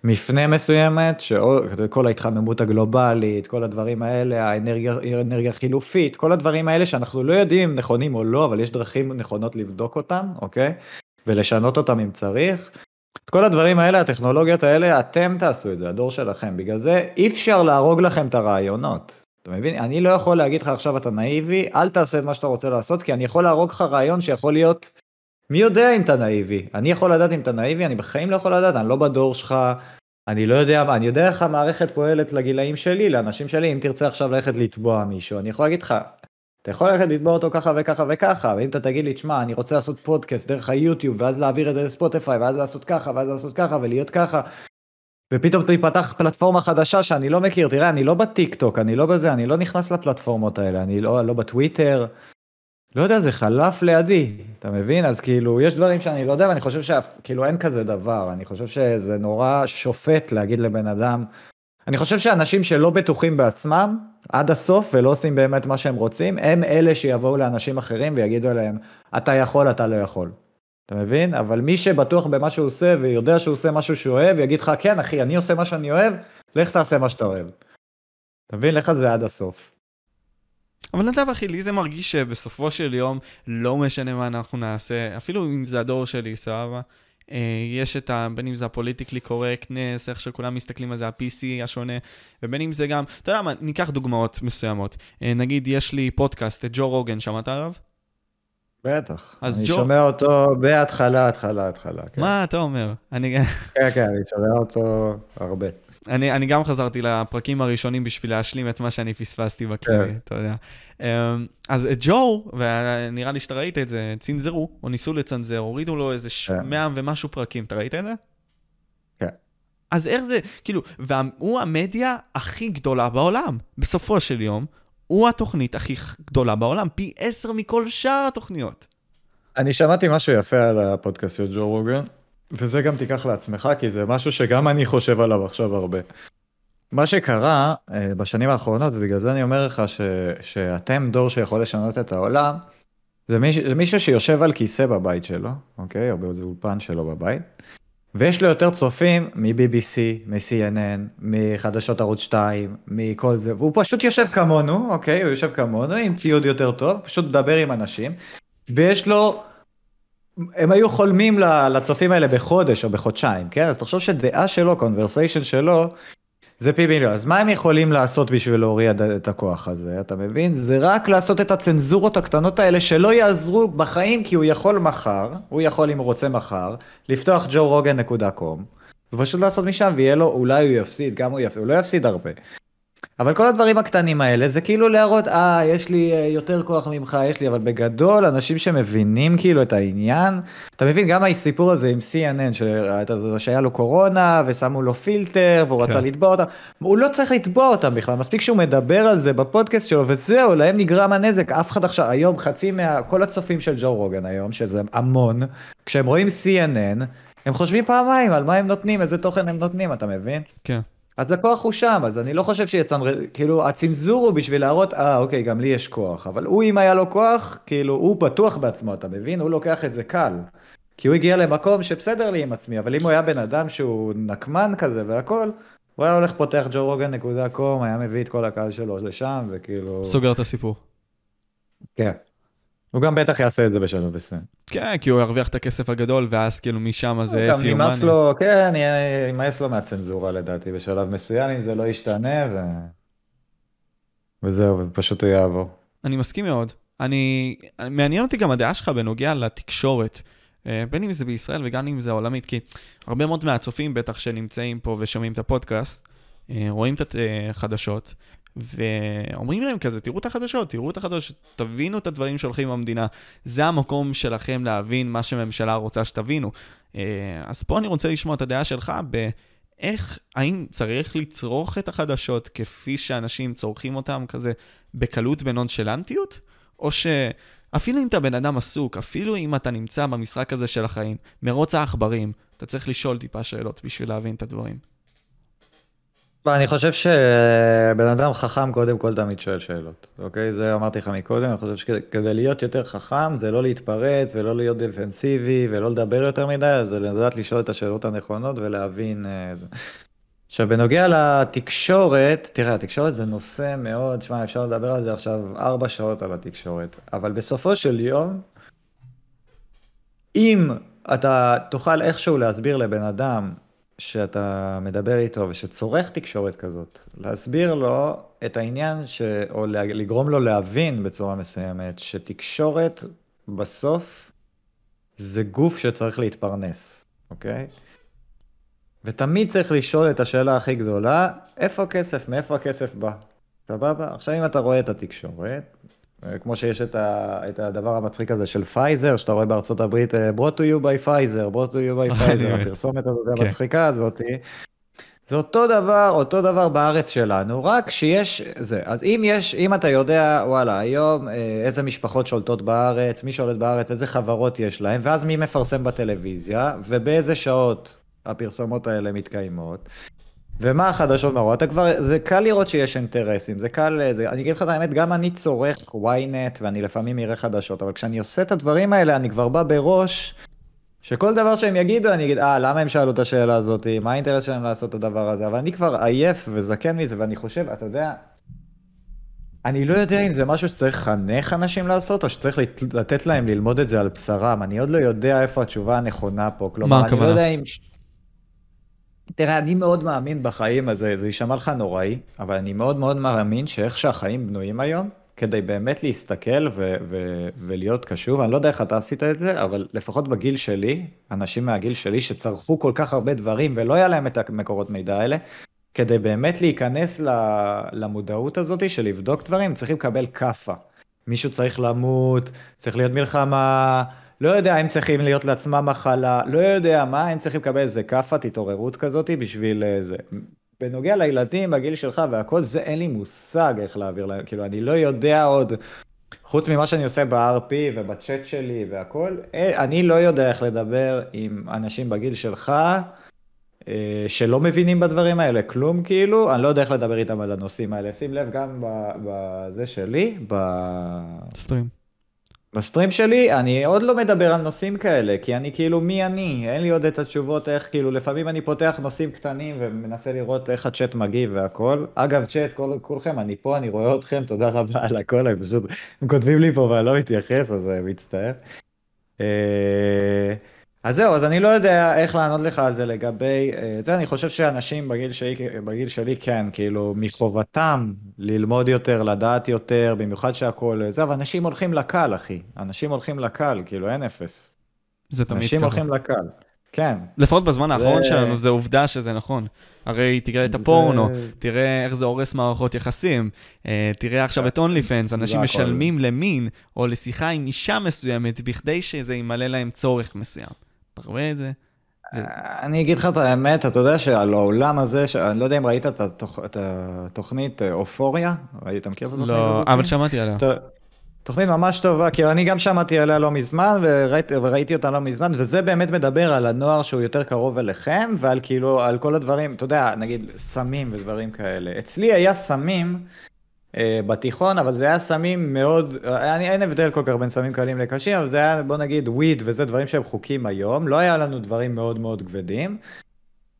מפנה מסוימת, שכל ההתחממות הגלובלית, כל הדברים האלה, האנרגיה החילופית, כל הדברים האלה שאנחנו לא יודעים אם נכונים או לא, אבל יש דרכים נכונות לבדוק אותם, אוקיי? ולשנות אותם אם צריך. את כל הדברים האלה, הטכנולוגיות האלה, אתם תעשו את זה, הדור שלכם. בגלל זה אי אפשר להרוג לכם את הרעיונות. אתה מבין? אני לא יכול להגיד לך עכשיו אתה נאיבי, אל תעשה את מה שאתה רוצה לעשות, כי אני יכול להרוג לך רעיון שיכול להיות מי יודע אם אתה נאיבי? אני יכול לדעת אם אתה נאיבי? אני בחיים לא יכול לדעת, אני לא בדור שלך, אני לא יודע מה, אני יודע איך המערכת פועלת לגילאים שלי, לאנשים שלי, אם תרצה עכשיו ללכת לתבוע מישהו, אני יכול להגיד לך, אתה יכול ללכת לתבוע אותו ככה וככה וככה, ואם אתה תגיד לי, תשמע, אני רוצה לעשות פודקאסט דרך היוטיוב, ואז להעביר את זה לספוטיפיי, ואז לעשות ככה, ואז לעשות ככה, ולהיות ככה, ופתאום תיפתח פלטפורמה חדשה שאני לא מכיר, תראה, אני לא בטיק טוק, אני לא בזה, אני לא נכנס לפלטפורמות האלה, אני לא, לא בטוויטר, לא יודע, זה חלף לידי, אתה מבין? אז כאילו, יש דברים שאני לא יודע, ואני חושב שכאילו אין כזה דבר, אני חושב שזה נורא שופט להגיד לבן אדם, אני חושב שאנשים שלא בטוחים בעצמם עד הסוף ולא עושים באמת מה שהם רוצים, הם אלה שיבואו לאנשים אחרים ויגידו להם, אתה יכול, אתה לא יכול. אתה מבין? אבל מי שבטוח במה שהוא עושה ויודע שהוא עושה משהו שהוא אוהב, יגיד לך, כן אחי, אני עושה מה שאני אוהב, לך תעשה מה שאתה אוהב. אתה מבין? לך על זה עד הסוף. אבל נדב אחי, לי זה מרגיש שבסופו של יום לא משנה מה אנחנו נעשה, אפילו אם זה הדור שלי, סבבה. אה, יש את ה... בין אם זה הפוליטיקלי קורקטנס, איך שכולם מסתכלים על זה, ה-PC השונה, ובין אם זה גם, אתה יודע מה, ניקח דוגמאות מסוימות. אה, נגיד, יש לי פודקאסט, את ג'ו רוגן, שמעת עליו? בטח. אני ג'ו... שומע אותו בהתחלה, התחלה, התחלה. כן. מה אתה אומר? אני... כן, כן, אני שומע אותו הרבה. אני, אני גם חזרתי לפרקים הראשונים בשביל להשלים את מה שאני פספסתי בכללי, כן. אתה יודע. אמ, אז את ג'ו, ונראה לי שאתה ראית את זה, צנזרו, או ניסו לצנזר, הורידו לו איזה כן. מאה ומשהו פרקים, אתה ראית את זה? כן. אז איך זה, כאילו, והוא המדיה הכי גדולה בעולם, בסופו של יום, הוא התוכנית הכי גדולה בעולם, פי עשר מכל שאר התוכניות. אני שמעתי משהו יפה על הפודקאסט של ג'ו רוגן, וזה גם תיקח לעצמך, כי זה משהו שגם אני חושב עליו עכשיו הרבה. מה שקרה אה, בשנים האחרונות, ובגלל זה אני אומר לך ש, שאתם דור שיכול לשנות את העולם, זה, מיש, זה מישהו שיושב על כיסא בבית שלו, אוקיי? או באיזה אולפן שלו בבית, ויש לו יותר צופים מ-BBC, מ-CNN, מחדשות ערוץ 2, מכל זה, והוא פשוט יושב כמונו, אוקיי? הוא יושב כמונו עם ציוד יותר טוב, פשוט מדבר עם אנשים, ויש לו... הם היו חולמים לצופים האלה בחודש או בחודשיים, כן? אז תחשוב שדעה שלו, קונברסיישן שלו, זה פי מיליון. אז מה הם יכולים לעשות בשביל להוריד את הכוח הזה, אתה מבין? זה רק לעשות את הצנזורות הקטנות האלה שלא יעזרו בחיים, כי הוא יכול מחר, הוא יכול אם הוא רוצה מחר, לפתוח joe-rogan.com, ופשוט לעשות משם, ויהיה לו, אולי הוא יפסיד, גם הוא יפסיד, הוא לא יפסיד הרבה. אבל כל הדברים הקטנים האלה זה כאילו להראות, אה, יש לי אה, יותר כוח ממך, יש לי, אבל בגדול, אנשים שמבינים כאילו את העניין, אתה מבין, גם הסיפור הזה עם CNN, שהיה לו קורונה, ושמו לו פילטר, והוא רצה כן. לתבוע אותם, הוא לא צריך לתבוע אותם בכלל, מספיק שהוא מדבר על זה בפודקאסט שלו, וזהו, להם נגרם הנזק, אף אחד עכשיו, היום חצי מה... כל הצופים של ג'ו רוגן היום, שזה המון, כשהם רואים CNN, הם חושבים פעמיים על מה הם נותנים, איזה תוכן הם נותנים, אתה מבין? כן. אז הכוח הוא שם, אז אני לא חושב שיצנר... כאילו, הצנזור הוא בשביל להראות, אה, אוקיי, גם לי יש כוח. אבל הוא, אם היה לו כוח, כאילו, הוא בטוח בעצמו, אתה מבין? הוא לוקח את זה קל. כי הוא הגיע למקום שבסדר לי עם עצמי, אבל אם הוא היה בן אדם שהוא נקמן כזה והכל, הוא היה הולך פותח ג'ו-רוגן.קום, היה מביא את כל הקהל שלו לשם, וכאילו... סוגר את הסיפור. כן. הוא גם בטח יעשה את זה בשלב מסוים. כן, כי הוא ירוויח את הכסף הגדול, ואז כאילו משם זה גם נמאס לו, כן, נמאס לו מהצנזורה לדעתי בשלב מסוים, אם זה לא ישתנה, ו... וזהו, ופשוט הוא יעבור. אני מסכים מאוד. אני, מעניין אותי גם הדעה שלך בנוגע לתקשורת. אה, בין אם זה בישראל וגם אם זה העולמית, כי הרבה מאוד מהצופים בטח שנמצאים פה ושומעים את הפודקאסט, אה, רואים את החדשות, ואומרים להם כזה, תראו את החדשות, תראו את החדשות, תבינו את הדברים שהולכים במדינה. זה המקום שלכם להבין מה שממשלה רוצה שתבינו. אה, אז פה אני רוצה לשמוע את הדעה שלך באיך, האם צריך לצרוך את החדשות כפי שאנשים צורכים אותם כזה בקלות בנונשלנטיות? או שאפילו אם אתה בן אדם עסוק, אפילו אם אתה נמצא במשחק הזה של החיים, מרוץ העכברים, אתה צריך לשאול טיפה שאלות בשביל להבין את הדברים. אני חושב שבן אדם חכם קודם כל תמיד שואל שאלות, אוקיי? זה אמרתי לך מקודם, אני חושב שכדי להיות יותר חכם זה לא להתפרץ ולא להיות דפנסיבי ולא לדבר יותר מדי, זה לדעת לשאול את השאלות הנכונות ולהבין... אה, עכשיו, בנוגע לתקשורת, תראה, התקשורת זה נושא מאוד, שמע, אפשר לדבר על זה עכשיו ארבע שעות על התקשורת, אבל בסופו של יום, אם אתה תוכל איכשהו להסביר לבן אדם שאתה מדבר איתו ושצורך תקשורת כזאת, להסביר לו את העניין, ש... או לגרום לו להבין בצורה מסוימת, שתקשורת בסוף זה גוף שצריך להתפרנס, אוקיי? ותמיד צריך לשאול את השאלה הכי גדולה, איפה הכסף? מאיפה הכסף בא? סבבה? עכשיו אם אתה רואה את התקשורת, כמו שיש את, ה, את הדבר המצחיק הזה של פייזר, שאתה רואה בארצות הברית, brought to you by Pfizer, brought to you by Pfizer, הפרסומת הזאת כן. המצחיקה הזאת. זה אותו דבר, אותו דבר בארץ שלנו, רק שיש זה. אז אם יש, אם אתה יודע, וואלה, היום אה, איזה משפחות שולטות בארץ, מי שולט בארץ, איזה חברות יש להם, ואז מי מפרסם בטלוויזיה, ובאיזה שעות הפרסומות האלה מתקיימות. ומה החדשות מראות? אתה כבר, זה קל לראות שיש אינטרסים, זה קל, זה, אני אגיד לך את האמת, גם אני צורך ynet ואני לפעמים אראה חדשות, אבל כשאני עושה את הדברים האלה, אני כבר בא בראש, שכל דבר שהם יגידו, אני אגיד, אה, למה הם שאלו את השאלה הזאת, מה האינטרס שלהם לעשות את הדבר הזה, אבל אני כבר עייף וזקן מזה, ואני חושב, אתה יודע, אני לא יודע אם זה משהו שצריך לחנך אנשים לעשות, או שצריך לתת להם ללמוד את זה על בשרם, אני עוד לא יודע איפה התשובה הנכונה פה, כלומר, אני לא יודע אם... תראה, אני מאוד מאמין בחיים, הזה, זה יישמע לך נוראי, אבל אני מאוד מאוד מאמין שאיך שהחיים בנויים היום, כדי באמת להסתכל ו- ו- ולהיות קשוב, אני לא יודע איך אתה עשית את זה, אבל לפחות בגיל שלי, אנשים מהגיל שלי שצרכו כל כך הרבה דברים ולא היה להם את המקורות מידע האלה, כדי באמת להיכנס למודעות הזאת של לבדוק דברים, צריכים לקבל כאפה. מישהו צריך למות, צריך להיות מלחמה, לא יודע הם צריכים להיות לעצמם מחלה, לא יודע מה, הם צריכים לקבל איזה כאפת התעוררות כזאת בשביל אה, זה. בנוגע לילדים בגיל שלך והכל, זה אין לי מושג איך להעביר להם, כאילו, אני לא יודע עוד, חוץ ממה שאני עושה ב-RP ובצ'אט שלי והכל, אה, אני לא יודע איך לדבר עם אנשים בגיל שלך, אה, שלא מבינים בדברים האלה כלום כאילו, אני לא יודע איך לדבר איתם על הנושאים האלה. שים לב גם בזה שלי, בסטרים. בסטרים שלי, אני עוד לא מדבר על נושאים כאלה, כי אני כאילו מי אני, אין לי עוד את התשובות איך, כאילו לפעמים אני פותח נושאים קטנים ומנסה לראות איך הצ'אט מגיב והכל. אגב, צ'אט, כל, כולכם, אני פה, אני רואה אתכם, תודה רבה על הכל, הם פשוט, הם כותבים לי פה ואני לא מתייחס, אז מצטער. אה, אז זהו, אז אני לא יודע איך לענות לך על זה לגבי... אה, זה, אני חושב שאנשים בגיל שלי, בגיל שלי כן, כאילו, מחובתם ללמוד יותר, לדעת יותר, במיוחד שהכול זה, אבל אנשים הולכים לקל, אחי. אנשים הולכים לקל, כאילו, אין אפס. זה תמיד ככה. אנשים הולכים לקל. כן. לפחות בזמן האחרון זה... שלנו, זה עובדה שזה נכון. הרי תראה את הפורנו, זה... תראה איך זה הורס מערכות יחסים, אה, תראה עכשיו את אונלי פנס, אנשים משלמים למין או לשיחה עם אישה מסוימת בכדי שזה ימלא להם צורך מסוים. אתה רואה את זה? אני אגיד לך את האמת, אתה יודע שעל העולם הזה, אני לא יודע אם ראית את, התוכ... את התוכנית אה, אופוריה? אתה מכיר את התוכנית לא, הזאת? לא, אבל שמעתי עליה. תוכנית ממש טובה, כי אני גם שמעתי עליה לא מזמן, וראיתי, וראיתי אותה לא מזמן, וזה באמת מדבר על הנוער שהוא יותר קרוב אליכם, ועל כאילו, על כל הדברים, אתה יודע, נגיד סמים ודברים כאלה. אצלי היה סמים בתיכון, אבל זה היה סמים מאוד, אני, אין הבדל כל כך בין סמים קלים לקשים, אבל זה היה, בוא נגיד, וויד וזה דברים שהם חוקים היום, לא היה לנו דברים מאוד מאוד כבדים.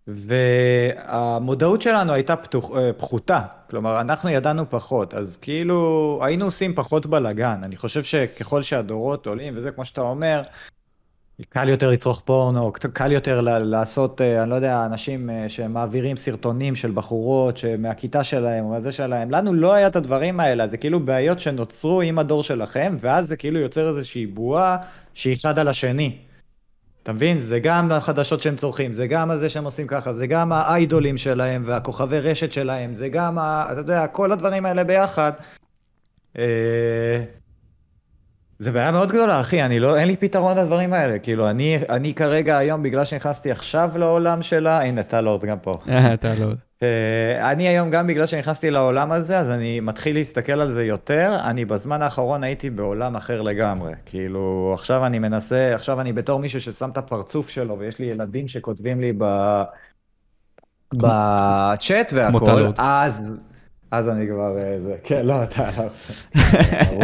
והמודעות שלנו הייתה פתוח, אה, פחותה, כלומר אנחנו ידענו פחות, אז כאילו היינו עושים פחות בלאגן. אני חושב שככל שהדורות עולים, וזה כמו שאתה אומר, קל יותר לצרוך פורנו, קל יותר לעשות, אה, אני לא יודע, אנשים אה, שמעבירים סרטונים של בחורות מהכיתה שלהם או מהזה שלהם. לנו לא היה את הדברים האלה, זה כאילו בעיות שנוצרו עם הדור שלכם, ואז זה כאילו יוצר איזושהי בועה שהיא אחד על השני. אתה מבין? זה גם החדשות שהם צורכים, זה גם הזה שהם עושים ככה, זה גם האיידולים שלהם והכוכבי רשת שלהם, זה גם, ה... אתה יודע, כל הדברים האלה ביחד. זה בעיה מאוד גדולה, אחי, אני לא, אין לי פתרון לדברים האלה. כאילו, אני, אני כרגע היום, בגלל שנכנסתי עכשיו לעולם שלה, הנה, טלורד גם פה. אה, טלורד. אה, אני היום, גם בגלל שנכנסתי לעולם הזה, אז אני מתחיל להסתכל על זה יותר. אני בזמן האחרון הייתי בעולם אחר לגמרי. כאילו, עכשיו אני מנסה, עכשיו אני בתור מישהו ששם את הפרצוף שלו, ויש לי ילדים שכותבים לי ב... בצ'אט והכל, אז... אז אני כבר, אה, זה, כן, לא, אתה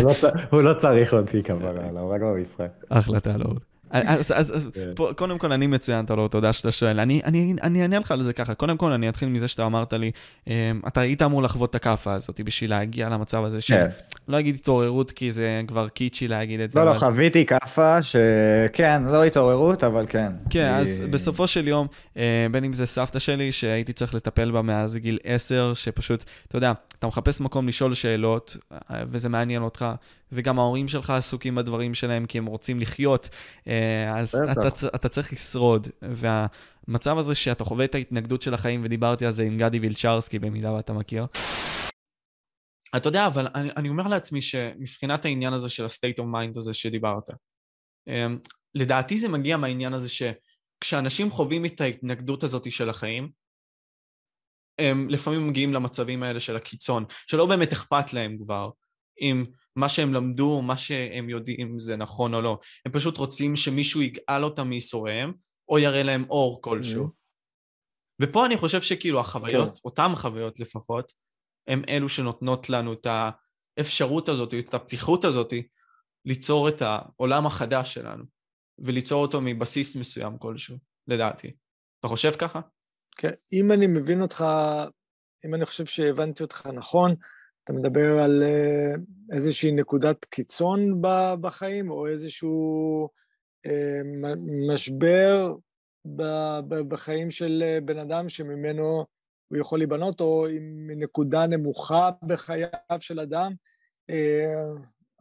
לא, הוא לא צריך אותי כמובן, הוא רק במשחק. אחלה, לא. אז, אז, אז כן. פה, קודם כל, אני מצוין, אתה לא, תודה שאתה שואל. אני, אני, אני אענה לך על זה ככה. קודם כל, אני אתחיל מזה שאתה אמרת לי, אמ, אתה היית אמור לחוות את הכאפה הזאת בשביל להגיע למצב הזה של... כן. לא אגיד התעוררות, כי זה כבר קיצ'י להגיד את זה. לא, לא אבל... לא, חוויתי כאפה שכן, לא התעוררות, אבל כן. כן, היא... אז בסופו של יום, אה, בין אם זה סבתא שלי, שהייתי צריך לטפל בה מאז גיל 10, שפשוט, אתה יודע, אתה מחפש מקום לשאול שאלות, אה, וזה מעניין אותך, וגם ההורים שלך עסוקים בדברים שלהם כי הם רוצים לחיות, אה, אז אתה, אתה צריך לשרוד. והמצב הזה שאתה חווה את ההתנגדות של החיים, ודיברתי על זה עם גדי וילצ'רסקי, במידה ואתה מכיר. אתה יודע, אבל אני, אני אומר לעצמי שמבחינת העניין הזה של ה-state of mind הזה שדיברת, אה, לדעתי זה מגיע מהעניין הזה שכשאנשים חווים את ההתנגדות הזאת של החיים, הם לפעמים מגיעים למצבים האלה של הקיצון, שלא באמת אכפת להם כבר, אם מה שהם למדו, מה שהם יודעים זה נכון או לא. הם פשוט רוצים שמישהו יגאל אותם מייסוריהם, או יראה להם אור כלשהו. Mm-hmm. ופה אני חושב שכאילו החוויות. כן. אותן חוויות לפחות, הם אלו שנותנות לנו את האפשרות הזאת, את הפתיחות הזאת, ליצור את העולם החדש שלנו, וליצור אותו מבסיס מסוים כלשהו, לדעתי. אתה חושב ככה? כן, אם אני מבין אותך, אם אני חושב שהבנתי אותך נכון, אתה מדבר על אה, איזושהי נקודת קיצון בחיים, או איזשהו אה, משבר בחיים של אה, בן אדם שממנו הוא יכול להיבנות, או עם נקודה נמוכה בחייו של אדם,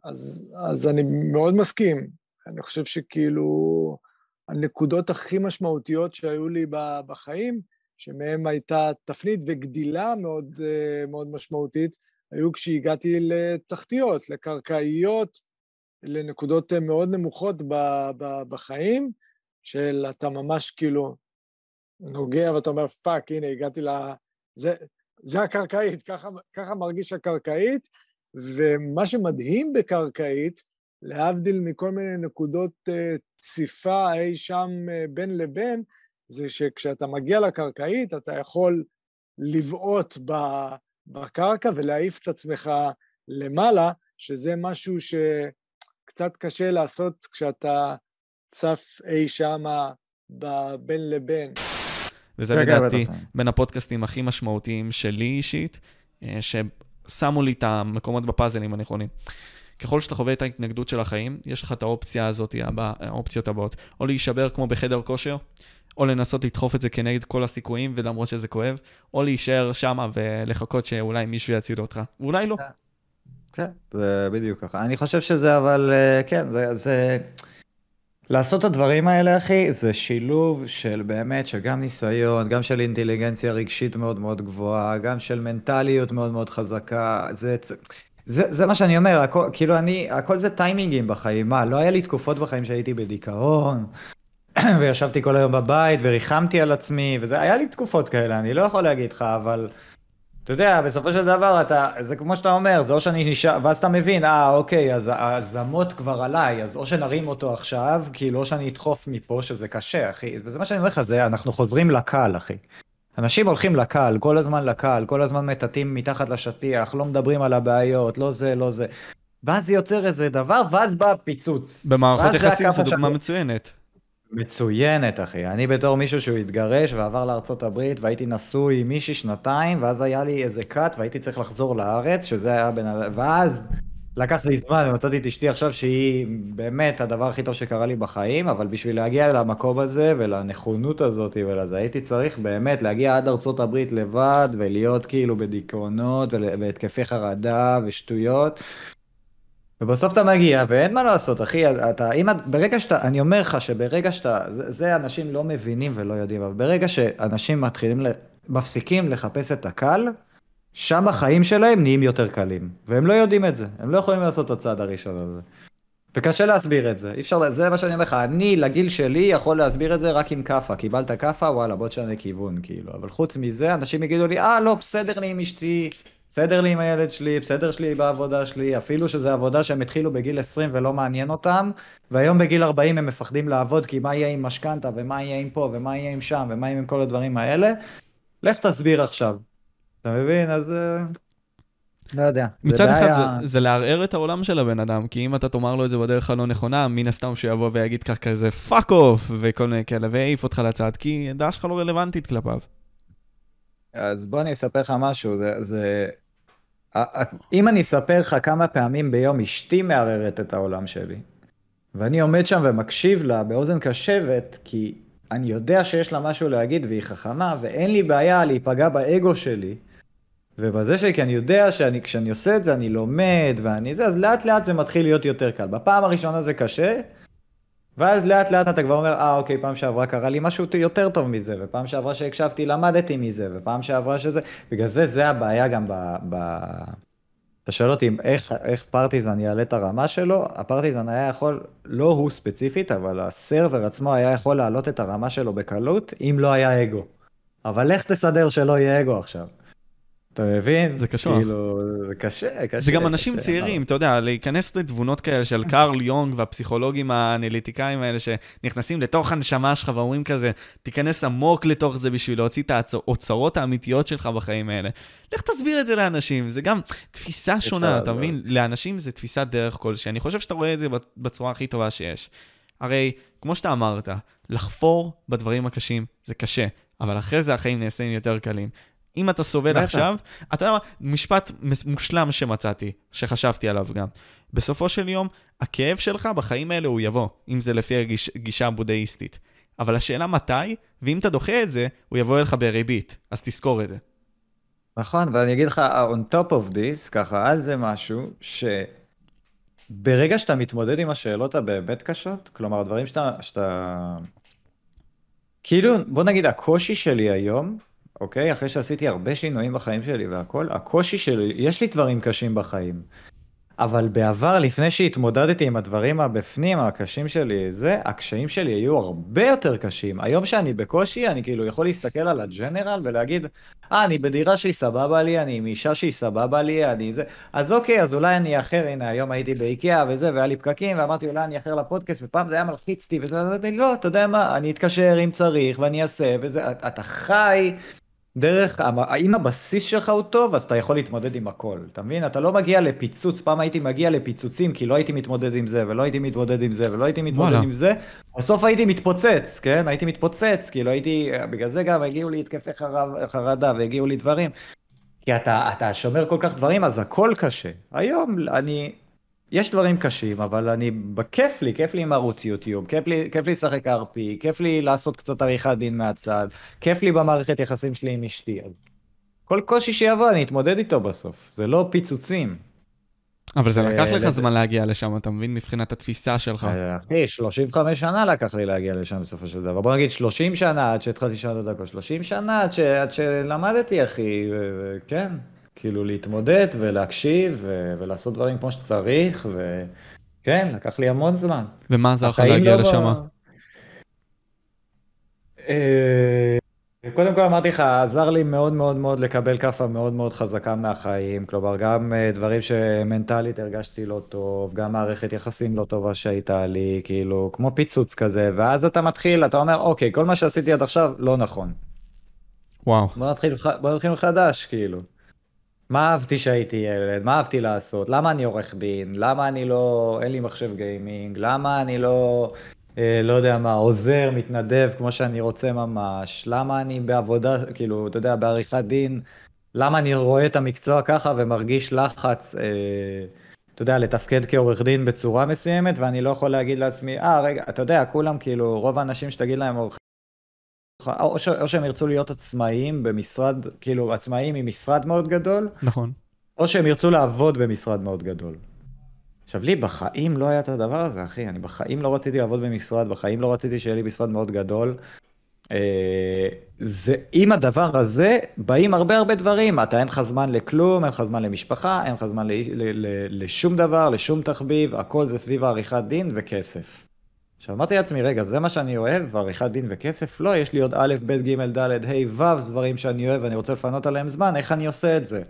אז, אז אני מאוד מסכים. אני חושב שכאילו הנקודות הכי משמעותיות שהיו לי בחיים, שמהם הייתה תפנית וגדילה מאוד, מאוד משמעותית, היו כשהגעתי לתחתיות, לקרקעיות, לנקודות מאוד נמוכות בחיים, של אתה ממש כאילו נוגע ואתה אומר, fuck, הנה, הגעתי זה, זה הקרקעית, ככה, ככה מרגיש הקרקעית, ומה שמדהים בקרקעית, להבדיל מכל מיני נקודות uh, ציפה אי שם uh, בין לבין, זה שכשאתה מגיע לקרקעית אתה יכול לבעוט בקרקע ולהעיף את עצמך למעלה, שזה משהו שקצת קשה לעשות כשאתה צף אי שמה בין לבין. וזה לדעתי בין הפודקאסטים הכי משמעותיים שלי אישית, אה, ששמו לי את המקומות בפאזלים הנכונים. ככל שאתה חווה את ההתנגדות של החיים, יש לך את האופציה הזאת, האופציות הבאות. או להישבר כמו בחדר כושר, או לנסות לדחוף את זה כנגד כל הסיכויים, ולמרות שזה כואב, או להישאר שמה ולחכות שאולי מישהו יציל אותך, ואולי לא. כן, זה בדיוק ככה. אני חושב שזה אבל, אה, כן, זה... זה... לעשות את הדברים האלה, אחי, זה שילוב של באמת, של גם ניסיון, גם של אינטליגנציה רגשית מאוד מאוד גבוהה, גם של מנטליות מאוד מאוד חזקה. זה, זה, זה מה שאני אומר, הכל, כאילו אני, הכל זה טיימינגים בחיים. מה, לא היה לי תקופות בחיים שהייתי בדיכאון, וישבתי כל היום בבית וריחמתי על עצמי, וזה, היה לי תקופות כאלה, אני לא יכול להגיד לך, אבל... אתה יודע, בסופו של דבר אתה, זה כמו שאתה אומר, זה או שאני נשאר, ואז אתה מבין, אה, אוקיי, אז הזמות כבר עליי, אז או שנרים אותו עכשיו, כאילו, או שאני אדחוף מפה, שזה קשה, אחי. וזה מה שאני אומר לך, זה, אנחנו חוזרים לקל, אחי. אנשים הולכים לקל, כל הזמן לקל, כל הזמן מטאטאים מתחת לשטיח, לא מדברים על הבעיות, לא זה, לא זה. ואז יוצר איזה דבר, ואז בא פיצוץ. במערכות יחסים זו דוגמה מצוינת. מצוינת, אחי. אני בתור מישהו שהוא התגרש ועבר הברית, והייתי נשוי עם מישהי שנתיים, ואז היה לי איזה קאט, והייתי צריך לחזור לארץ, שזה היה בן אדם... ואז לקח לי זמן, ומצאתי את אשתי עכשיו, שהיא באמת הדבר הכי טוב שקרה לי בחיים, אבל בשביל להגיע למקום הזה, ולנכונות הזאת, ולזה, הייתי צריך באמת להגיע עד הברית לבד, ולהיות כאילו בדיכאונות, והתקפי חרדה, ושטויות. ובסוף אתה מגיע, ואין מה לעשות, אחי, אתה, אם, ברגע שאתה, אני אומר לך שברגע שאתה, זה, זה אנשים לא מבינים ולא יודעים, אבל ברגע שאנשים מתחילים, מפסיקים לחפש את הקל, שם החיים שלהם נהיים יותר קלים. והם לא יודעים את זה, הם לא יכולים לעשות את הצעד הראשון הזה. וקשה להסביר את זה, אי אפשר, זה מה שאני אומר לך, אני לגיל שלי יכול להסביר את זה רק עם כאפה, קיבלת כאפה, וואלה, בוא תשנה כיוון, כאילו, אבל חוץ מזה, אנשים יגידו לי, אה, לא, בסדר לי עם אשתי, בסדר לי עם הילד שלי, בסדר שלי בעבודה שלי, אפילו שזו עבודה שהם התחילו בגיל 20 ולא מעניין אותם, והיום בגיל 40 הם מפחדים לעבוד, כי מה יהיה עם משכנתה, ומה יהיה עם פה, ומה יהיה עם שם, ומה יהיה עם כל הדברים האלה. לך תסביר עכשיו. אתה מבין? אז... אה, לא יודע. מצד אחד בעיה... זה, זה לערער את העולם של הבן אדם, כי אם אתה תאמר לו את זה בדרך הלא נכונה, מן הסתם שיבוא ויגיד כך כזה fuck off, וכל מיני כאלה, ויעיף אותך לצד, כי הדעה שלך לא רלוונטית כלפיו. אז בוא אני אספר לך משהו, זה, זה אם אני אספר לך כמה פעמים ביום אשתי מערערת את העולם שלי, ואני עומד שם ומקשיב לה באוזן קשבת, כי אני יודע שיש לה משהו להגיד והיא חכמה, ואין לי בעיה להיפגע באגו שלי, ובזה שלי, כי אני יודע שכשאני עושה את זה אני לומד ואני זה, אז לאט לאט זה מתחיל להיות יותר קל. בפעם הראשונה זה קשה, ואז לאט לאט אתה כבר אומר, אה אוקיי, פעם שעברה קרה לי משהו יותר טוב מזה, ופעם שעברה שהקשבתי למדתי מזה, ופעם שעברה שזה... בגלל זה, זה הבעיה גם ב... ב... אתה שואל אותי איך, איך פרטיזן יעלה את הרמה שלו, הפרטיזן היה יכול, לא הוא ספציפית, אבל הסרבר עצמו היה יכול להעלות את הרמה שלו בקלות, אם לא היה אגו. אבל איך תסדר שלא יהיה אגו עכשיו? אתה מבין? זה קשור. כאילו, זה קשה, קשה. זה גם אנשים קשה, צעירים, אתה יודע, להיכנס לתבונות כאלה של קארל יונג והפסיכולוגים האנליטיקאים האלה שנכנסים לתוך הנשמה שלך ואומרים כזה, תיכנס עמוק לתוך זה בשביל להוציא את האוצרות האמיתיות שלך בחיים האלה. לך תסביר את זה לאנשים, זה גם תפיסה שונה, אתה מבין? לאנשים זה תפיסת דרך כלשהי. אני חושב שאתה רואה את זה בצורה הכי טובה שיש. הרי, כמו שאתה אמרת, לחפור בדברים הקשים זה קשה, אבל אחרי זה החיים נעשים יותר קלים. אם אתה סובל עכשיו, אתה יודע מה, משפט מושלם שמצאתי, שחשבתי עליו גם. בסופו של יום, הכאב שלך בחיים האלה הוא יבוא, אם זה לפי הגישה הבודהיסטית. אבל השאלה מתי, ואם אתה דוחה את זה, הוא יבוא אליך בריבית, אז תזכור את זה. נכון, ואני אגיד לך, on top of this, ככה, על זה משהו, שברגע שאתה מתמודד עם השאלות הבאמת קשות, כלומר, הדברים שאתה, שאתה... כאילו, בוא נגיד, הקושי שלי היום, אוקיי? אחרי שעשיתי הרבה שינויים בחיים שלי והכל, הקושי שלי, יש לי דברים קשים בחיים. אבל בעבר, לפני שהתמודדתי עם הדברים הבפנים, הקשים שלי, זה, הקשיים שלי היו הרבה יותר קשים. היום שאני בקושי, אני כאילו יכול להסתכל על הג'נרל ולהגיד, אה, אני בדירה שהיא סבבה לי, אני עם אישה שהיא סבבה לי, אני זה... אז אוקיי, אז אולי אני אחר, הנה, היום הייתי באיקאה וזה, והיה לי פקקים, ואמרתי, אולי אני אחר לפודקאסט, ופעם זה היה מלחיץ אותי, וזה, אז אמרתי, לא, אתה יודע מה, אני אתקשר אם צריך, ואני אעשה, וזה, אתה חי דרך, אם הבסיס שלך הוא טוב, אז אתה יכול להתמודד עם הכל. אתה מבין? אתה לא מגיע לפיצוץ, פעם הייתי מגיע לפיצוצים, כי לא הייתי מתמודד עם זה, ולא הייי מתמודד עם זה, ולא הייתי מתמודד וואלה. עם זה. בסוף הייתי מתפוצץ, כן? הייתי מתפוצץ, כאילו הייתי, בגלל זה גם הגיעו לי התקפי חרדה, והגיעו לי דברים. כי אתה, אתה שומר כל כך דברים, אז הכל קשה. היום אני, יש דברים קשים, אבל אני, בכיף לי, כיף לי עם ערוץ יוטיוב, כיף לי, כיף לי לשחק RP, כיף לי לעשות קצת עריכת דין מהצד, כיף לי במערכת יחסים שלי עם אשתי. כל קושי שיבוא, אני אתמודד איתו בסוף, זה לא פיצוצים. אבל זה לקח לך זמן להגיע לשם, אתה מבין? מבחינת התפיסה שלך. אה, אחי, 35 שנה לקח לי להגיע לשם בסופו של דבר. בוא נגיד 30 שנה עד שהתחלתי לשנות את הדקות, 30 שנה. עד שלמדתי, אחי, כן. כאילו להתמודד ולהקשיב ו- ולעשות דברים כמו שצריך, וכן, לקח לי המון זמן. ומה עזר לך להגיע לא לשם? אה, קודם כל אמרתי לך, עזר לי מאוד מאוד מאוד לקבל כאפה מאוד מאוד חזקה מהחיים, כלומר גם אה, דברים שמנטלית הרגשתי לא טוב, גם מערכת יחסים לא טובה שהייתה לי, כאילו, כמו פיצוץ כזה, ואז אתה מתחיל, אתה אומר, אוקיי, כל מה שעשיתי עד עכשיו לא נכון. וואו. בוא נתחיל, בוא נתחיל מחדש, כאילו. מה אהבתי שהייתי ילד? מה אהבתי לעשות? למה אני עורך דין? למה אני לא... אין לי מחשב גיימינג? למה אני לא... אה, לא יודע מה, עוזר, מתנדב כמו שאני רוצה ממש? למה אני בעבודה, כאילו, אתה יודע, בעריכת דין? למה אני רואה את המקצוע ככה ומרגיש לחץ, אה, אתה יודע, לתפקד כעורך דין בצורה מסוימת, ואני לא יכול להגיד לעצמי, אה, רגע, אתה יודע, כולם, כאילו, רוב האנשים שתגיד להם עורך או, ש, או שהם ירצו להיות עצמאיים במשרד, כאילו עצמאיים עם משרד מאוד גדול. נכון. או שהם ירצו לעבוד במשרד מאוד גדול. עכשיו לי בחיים לא היה את הדבר הזה, אחי. אני בחיים לא רציתי לעבוד במשרד, בחיים לא רציתי שיהיה לי משרד מאוד גדול. אה, זה, עם הדבר הזה באים הרבה הרבה דברים. אתה אין לך זמן לכלום, אין לך זמן למשפחה, אין לך זמן ל, ל, ל, לשום דבר, לשום תחביב, הכל זה סביב העריכת דין וכסף. עכשיו אמרתי לעצמי, רגע, זה מה שאני אוהב, עריכת דין וכסף? לא, יש לי עוד א', ב', ג', ד', ה', ו', דברים שאני אוהב ואני רוצה לפנות עליהם זמן, איך אני עושה את זה?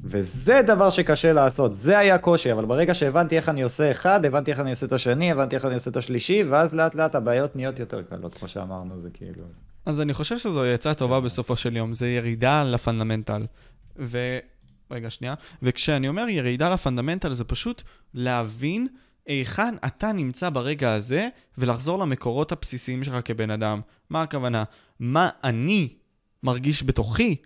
וזה דבר שקשה לעשות, זה היה קושי, אבל ברגע שהבנתי איך אני עושה אחד, הבנתי איך אני עושה את השני, הבנתי איך אני עושה את השלישי, ואז לאט לאט הבעיות נהיות יותר קלות, כמו שאמרנו, זה כאילו... אז אני חושב שזו עצה טובה בסופו של יום, זה ירידה לפונדמנטל. ו... רגע, שנייה. וכשאני אומר ירידה לפונדמנטל, זה פשוט להבין היכן אתה נמצא ברגע הזה, ולחזור למקורות הבסיסיים שלך כבן אדם. מה הכוונה? מה אני מרגיש בתוכי,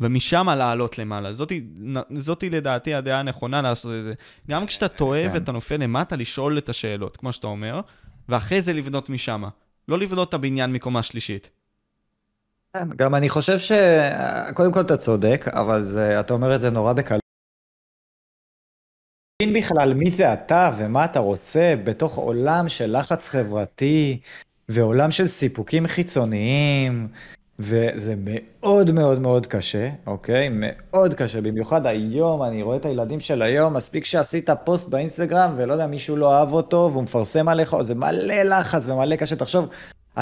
ומשם לעלות למעלה. זאתי, זאתי לדעתי הדעה הנכונה לעשות את זה. גם כשאתה טועה כן. ואתה נופל למטה, לשאול את השאלות, כמו שאתה אומר, ואחרי זה לבנות משם. לא לבנות את הבניין מקומה שלישית. כן, גם אני חושב ש... קודם כל אתה צודק, אבל זה, אתה אומר את זה נורא בקלות. מבין בכלל מי זה אתה ומה אתה רוצה בתוך עולם של לחץ חברתי ועולם של סיפוקים חיצוניים, וזה מאוד מאוד מאוד קשה, אוקיי? מאוד קשה. במיוחד היום, אני רואה את הילדים של היום, מספיק שעשית פוסט באינסטגרם ולא יודע, מישהו לא אהב אותו והוא מפרסם עליך, זה מלא לחץ ומלא קשה. תחשוב,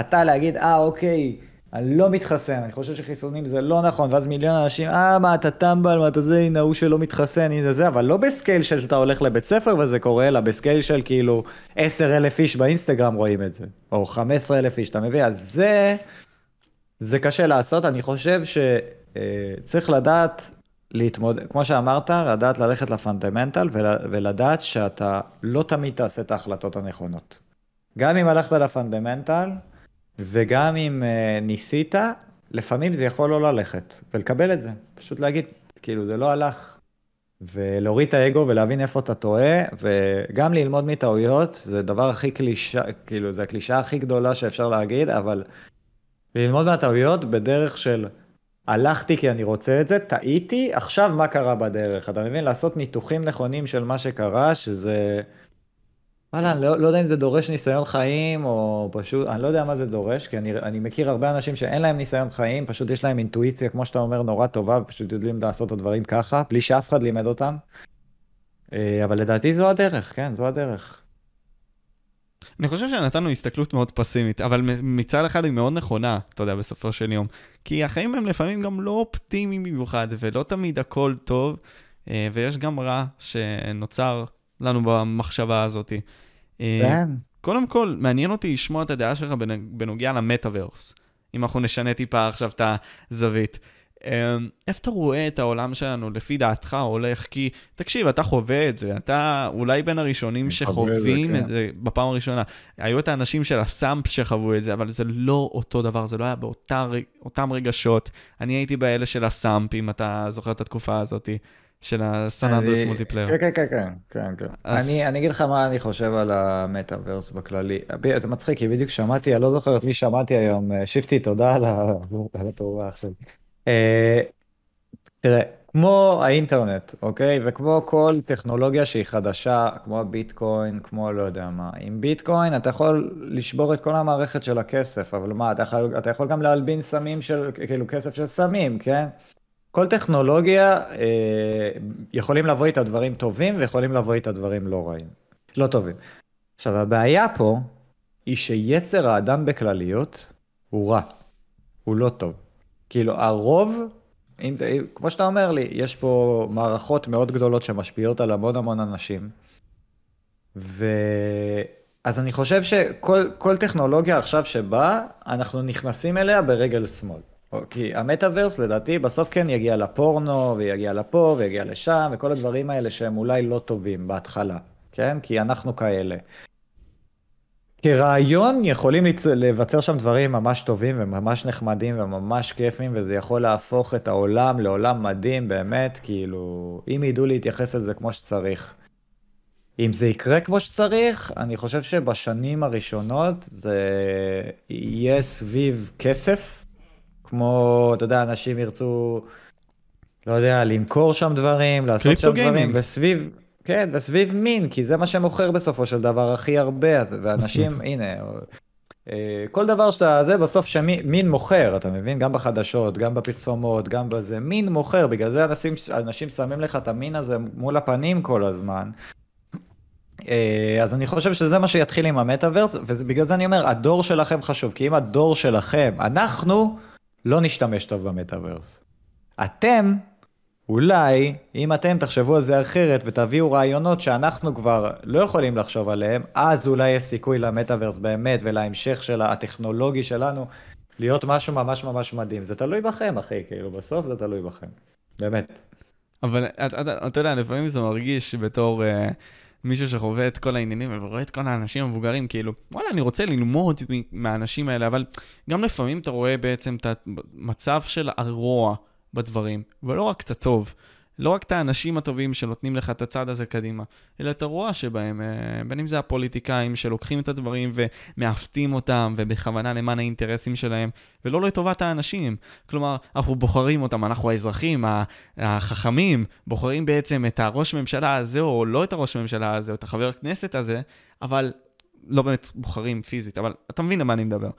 אתה להגיד, אה, אוקיי, אני לא מתחסן, אני חושב שחיסונים זה לא נכון, ואז מיליון אנשים, אה, מה, אתה טמבל, מה, אתה זה, הנה, ההוא שלא מתחסן, הנה זה, אבל לא ב scale של שאתה הולך לבית ספר וזה קורה, אלא ב scale של כאילו 10 אלף איש באינסטגרם רואים את זה, או 15 אלף איש, אתה מבין? אז זה, זה קשה לעשות, אני חושב שצריך אה, לדעת להתמודד, כמו שאמרת, לדעת ללכת לפונדמנטל ולדעת שאתה לא תמיד תעשה את ההחלטות הנכונות. גם אם הלכת לפונדמנטל, וגם אם uh, ניסית, לפעמים זה יכול לא ללכת, ולקבל את זה. פשוט להגיד, כאילו, זה לא הלך. ולהוריד את האגו ולהבין איפה אתה טועה, וגם ללמוד מטעויות, זה הדבר הכי קלישה, כאילו, זה הקלישה הכי גדולה שאפשר להגיד, אבל ללמוד מהטעויות בדרך של הלכתי כי אני רוצה את זה, טעיתי, עכשיו מה קרה בדרך? אתה מבין? לעשות ניתוחים נכונים של מה שקרה, שזה... וואלה, אני לא, לא יודע אם זה דורש ניסיון חיים, או פשוט, אני לא יודע מה זה דורש, כי אני, אני מכיר הרבה אנשים שאין להם ניסיון חיים, פשוט יש להם אינטואיציה, כמו שאתה אומר, נורא טובה, ופשוט יודעים לעשות את הדברים ככה, בלי שאף אחד לימד אותם. אה, אבל לדעתי זו הדרך, כן, זו הדרך. אני חושב שנתנו הסתכלות מאוד פסימית, אבל מצד אחד היא מאוד נכונה, אתה יודע, בסופו של יום. כי החיים הם לפעמים גם לא אופטימיים במיוחד, ולא תמיד הכל טוב, אה, ויש גם רע שנוצר לנו במחשבה הזאת. אה, כן. קודם כל, מעניין אותי לשמוע את הדעה שלך בנוגע למטאוורס, אם אנחנו נשנה טיפה עכשיו את הזווית. אמ, איפה אתה רואה את העולם שלנו, לפי דעתך, הולך? כי, תקשיב, אתה חווה את זה, אתה אולי בין הראשונים שחווים את זה, כן. את זה בפעם הראשונה. היו את האנשים של ה SAMP שחוו את זה, אבל זה לא אותו דבר, זה לא היה באותם רגשות. אני הייתי באלה של ה SAMP, אם אתה זוכר את התקופה הזאת. של ה San Andreas Multiplayer. כן, כן, כן, כן, כן. כן. אז... אני, אני אגיד לך מה אני חושב על המטאוורס בכללי. זה מצחיק, כי בדיוק שמעתי, אני לא זוכר את מי שמעתי היום, אה, שיפטי, תודה על התרומה עכשיו. אה, תראה, כמו האינטרנט, אוקיי? וכמו כל טכנולוגיה שהיא חדשה, כמו הביטקוין, כמו לא יודע מה. עם ביטקוין אתה יכול לשבור את כל המערכת של הכסף, אבל מה, אתה יכול, אתה יכול גם להלבין סמים של, כאילו כסף של סמים, כן? כל טכנולוגיה, אה, יכולים לבוא איתה דברים טובים ויכולים לבוא איתה דברים לא רעים, לא טובים. עכשיו, הבעיה פה היא שיצר האדם בכלליות הוא רע, הוא לא טוב. כאילו, הרוב, אם, כמו שאתה אומר לי, יש פה מערכות מאוד גדולות שמשפיעות על המון המון אנשים, ו... אז אני חושב שכל טכנולוגיה עכשיו שבאה, אנחנו נכנסים אליה ברגל שמאל. כי המטאוורס לדעתי בסוף כן יגיע לפורנו, ויגיע לפה, ויגיע לשם, וכל הדברים האלה שהם אולי לא טובים בהתחלה, כן? כי אנחנו כאלה. כרעיון יכולים לבצר שם דברים ממש טובים וממש נחמדים וממש כיפים, וזה יכול להפוך את העולם לעולם מדהים באמת, כאילו, אם ידעו להתייחס לזה כמו שצריך. אם זה יקרה כמו שצריך, אני חושב שבשנים הראשונות זה יהיה סביב כסף, כמו, אתה יודע, אנשים ירצו, לא יודע, למכור שם דברים, לעשות שם דברים, וסביב... כן, וסביב מין, כי זה מה שמוכר בסופו של דבר הכי הרבה, ואנשים, הנה, אה, כל דבר שאתה, זה בסוף שמין מוכר, אתה מבין? גם בחדשות, גם בפרסומות, גם בזה, מין מוכר, בגלל זה אנשים, אנשים שמים לך את המין הזה מול הפנים כל הזמן. אה, אז אני חושב שזה מה שיתחיל עם המטאוורס, ובגלל זה אני אומר, הדור שלכם חשוב, כי אם הדור שלכם, אנחנו לא נשתמש טוב במטאוורס. אתם אולי, אם אתם תחשבו על זה אחרת ותביאו רעיונות שאנחנו כבר לא יכולים לחשוב עליהם, אז אולי יש סיכוי למטאוורס באמת ולהמשך של הטכנולוגי שלנו להיות משהו ממש ממש מדהים. זה תלוי בכם, אחי, כאילו, בסוף זה תלוי בכם. באמת. אבל אתה יודע, לפעמים זה מרגיש בתור uh, מישהו שחווה את כל העניינים ורואה את כל האנשים המבוגרים, כאילו, וואלה, אני רוצה ללמוד מהאנשים האלה, אבל גם לפעמים אתה רואה בעצם את המצב של הרוע. בדברים, ולא רק את הטוב. לא רק את האנשים הטובים שנותנים לך את הצד הזה קדימה, אלא את הרוע שבהם, אה, בין אם זה הפוליטיקאים שלוקחים את הדברים ומעוותים אותם, ובכוונה למען האינטרסים שלהם, ולא לטובת האנשים. כלומר, אנחנו בוחרים אותם, אנחנו האזרחים, החכמים, בוחרים בעצם את הראש ממשלה הזה, או לא את הראש ממשלה הזה, או את החבר הכנסת הזה, אבל לא באמת בוחרים פיזית, אבל אתה מבין למה אני מדבר.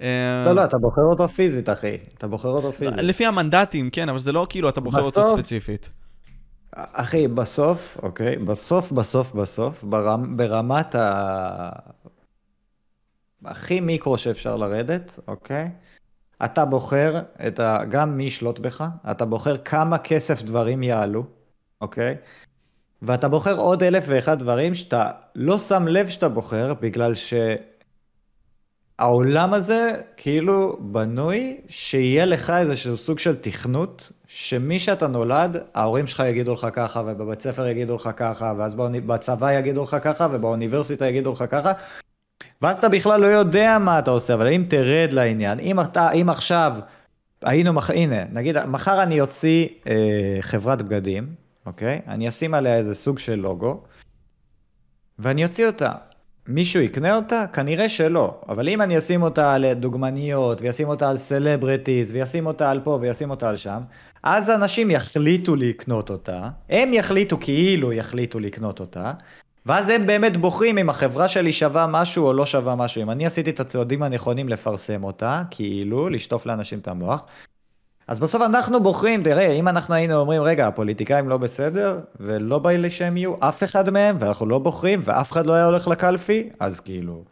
לא, לא, אתה בוחר אותו פיזית, אחי. אתה בוחר אותו פיזית. לפי המנדטים, כן, אבל זה לא כאילו אתה בוחר בסוף, אותו ספציפית. אחי, בסוף, אוקיי, בסוף, בסוף, בסוף, ברמ, ברמת ה... הכי מיקרו שאפשר לרדת, אוקיי? אתה בוחר את ה... גם מי ישלוט בך, אתה בוחר כמה כסף דברים יעלו, אוקיי? ואתה בוחר עוד אלף ואחד דברים שאתה לא שם לב שאתה בוחר, בגלל ש... העולם הזה כאילו בנוי שיהיה לך איזשהו סוג של תכנות, שמי שאתה נולד, ההורים שלך יגידו לך ככה, ובבית ספר יגידו לך ככה, ואז בצבא יגידו לך ככה, ובאוניברסיטה יגידו לך ככה, ואז אתה בכלל לא יודע מה אתה עושה, אבל אם תרד לעניין, אם אתה, אם עכשיו היינו, מח... הנה, נגיד, מחר אני אוציא אה, חברת בגדים, אוקיי? אני אשים עליה איזה סוג של לוגו, ואני אוציא אותה. מישהו יקנה אותה? כנראה שלא. אבל אם אני אשים אותה על דוגמניות, וישים אותה על סלבריטיז, וישים אותה על פה, וישים אותה על שם, אז אנשים יחליטו לקנות אותה, הם יחליטו כאילו יחליטו לקנות אותה, ואז הם באמת בוחרים אם החברה שלי שווה משהו או לא שווה משהו. אם אני עשיתי את הצעדים הנכונים לפרסם אותה, כאילו, לשטוף לאנשים את המוח, אז בסוף אנחנו בוחרים, תראה, אם אנחנו היינו אומרים, רגע, הפוליטיקאים לא בסדר, ולא בא לי שהם יהיו אף אחד מהם, ואנחנו לא בוחרים, ואף אחד לא היה הולך לקלפי, אז כאילו...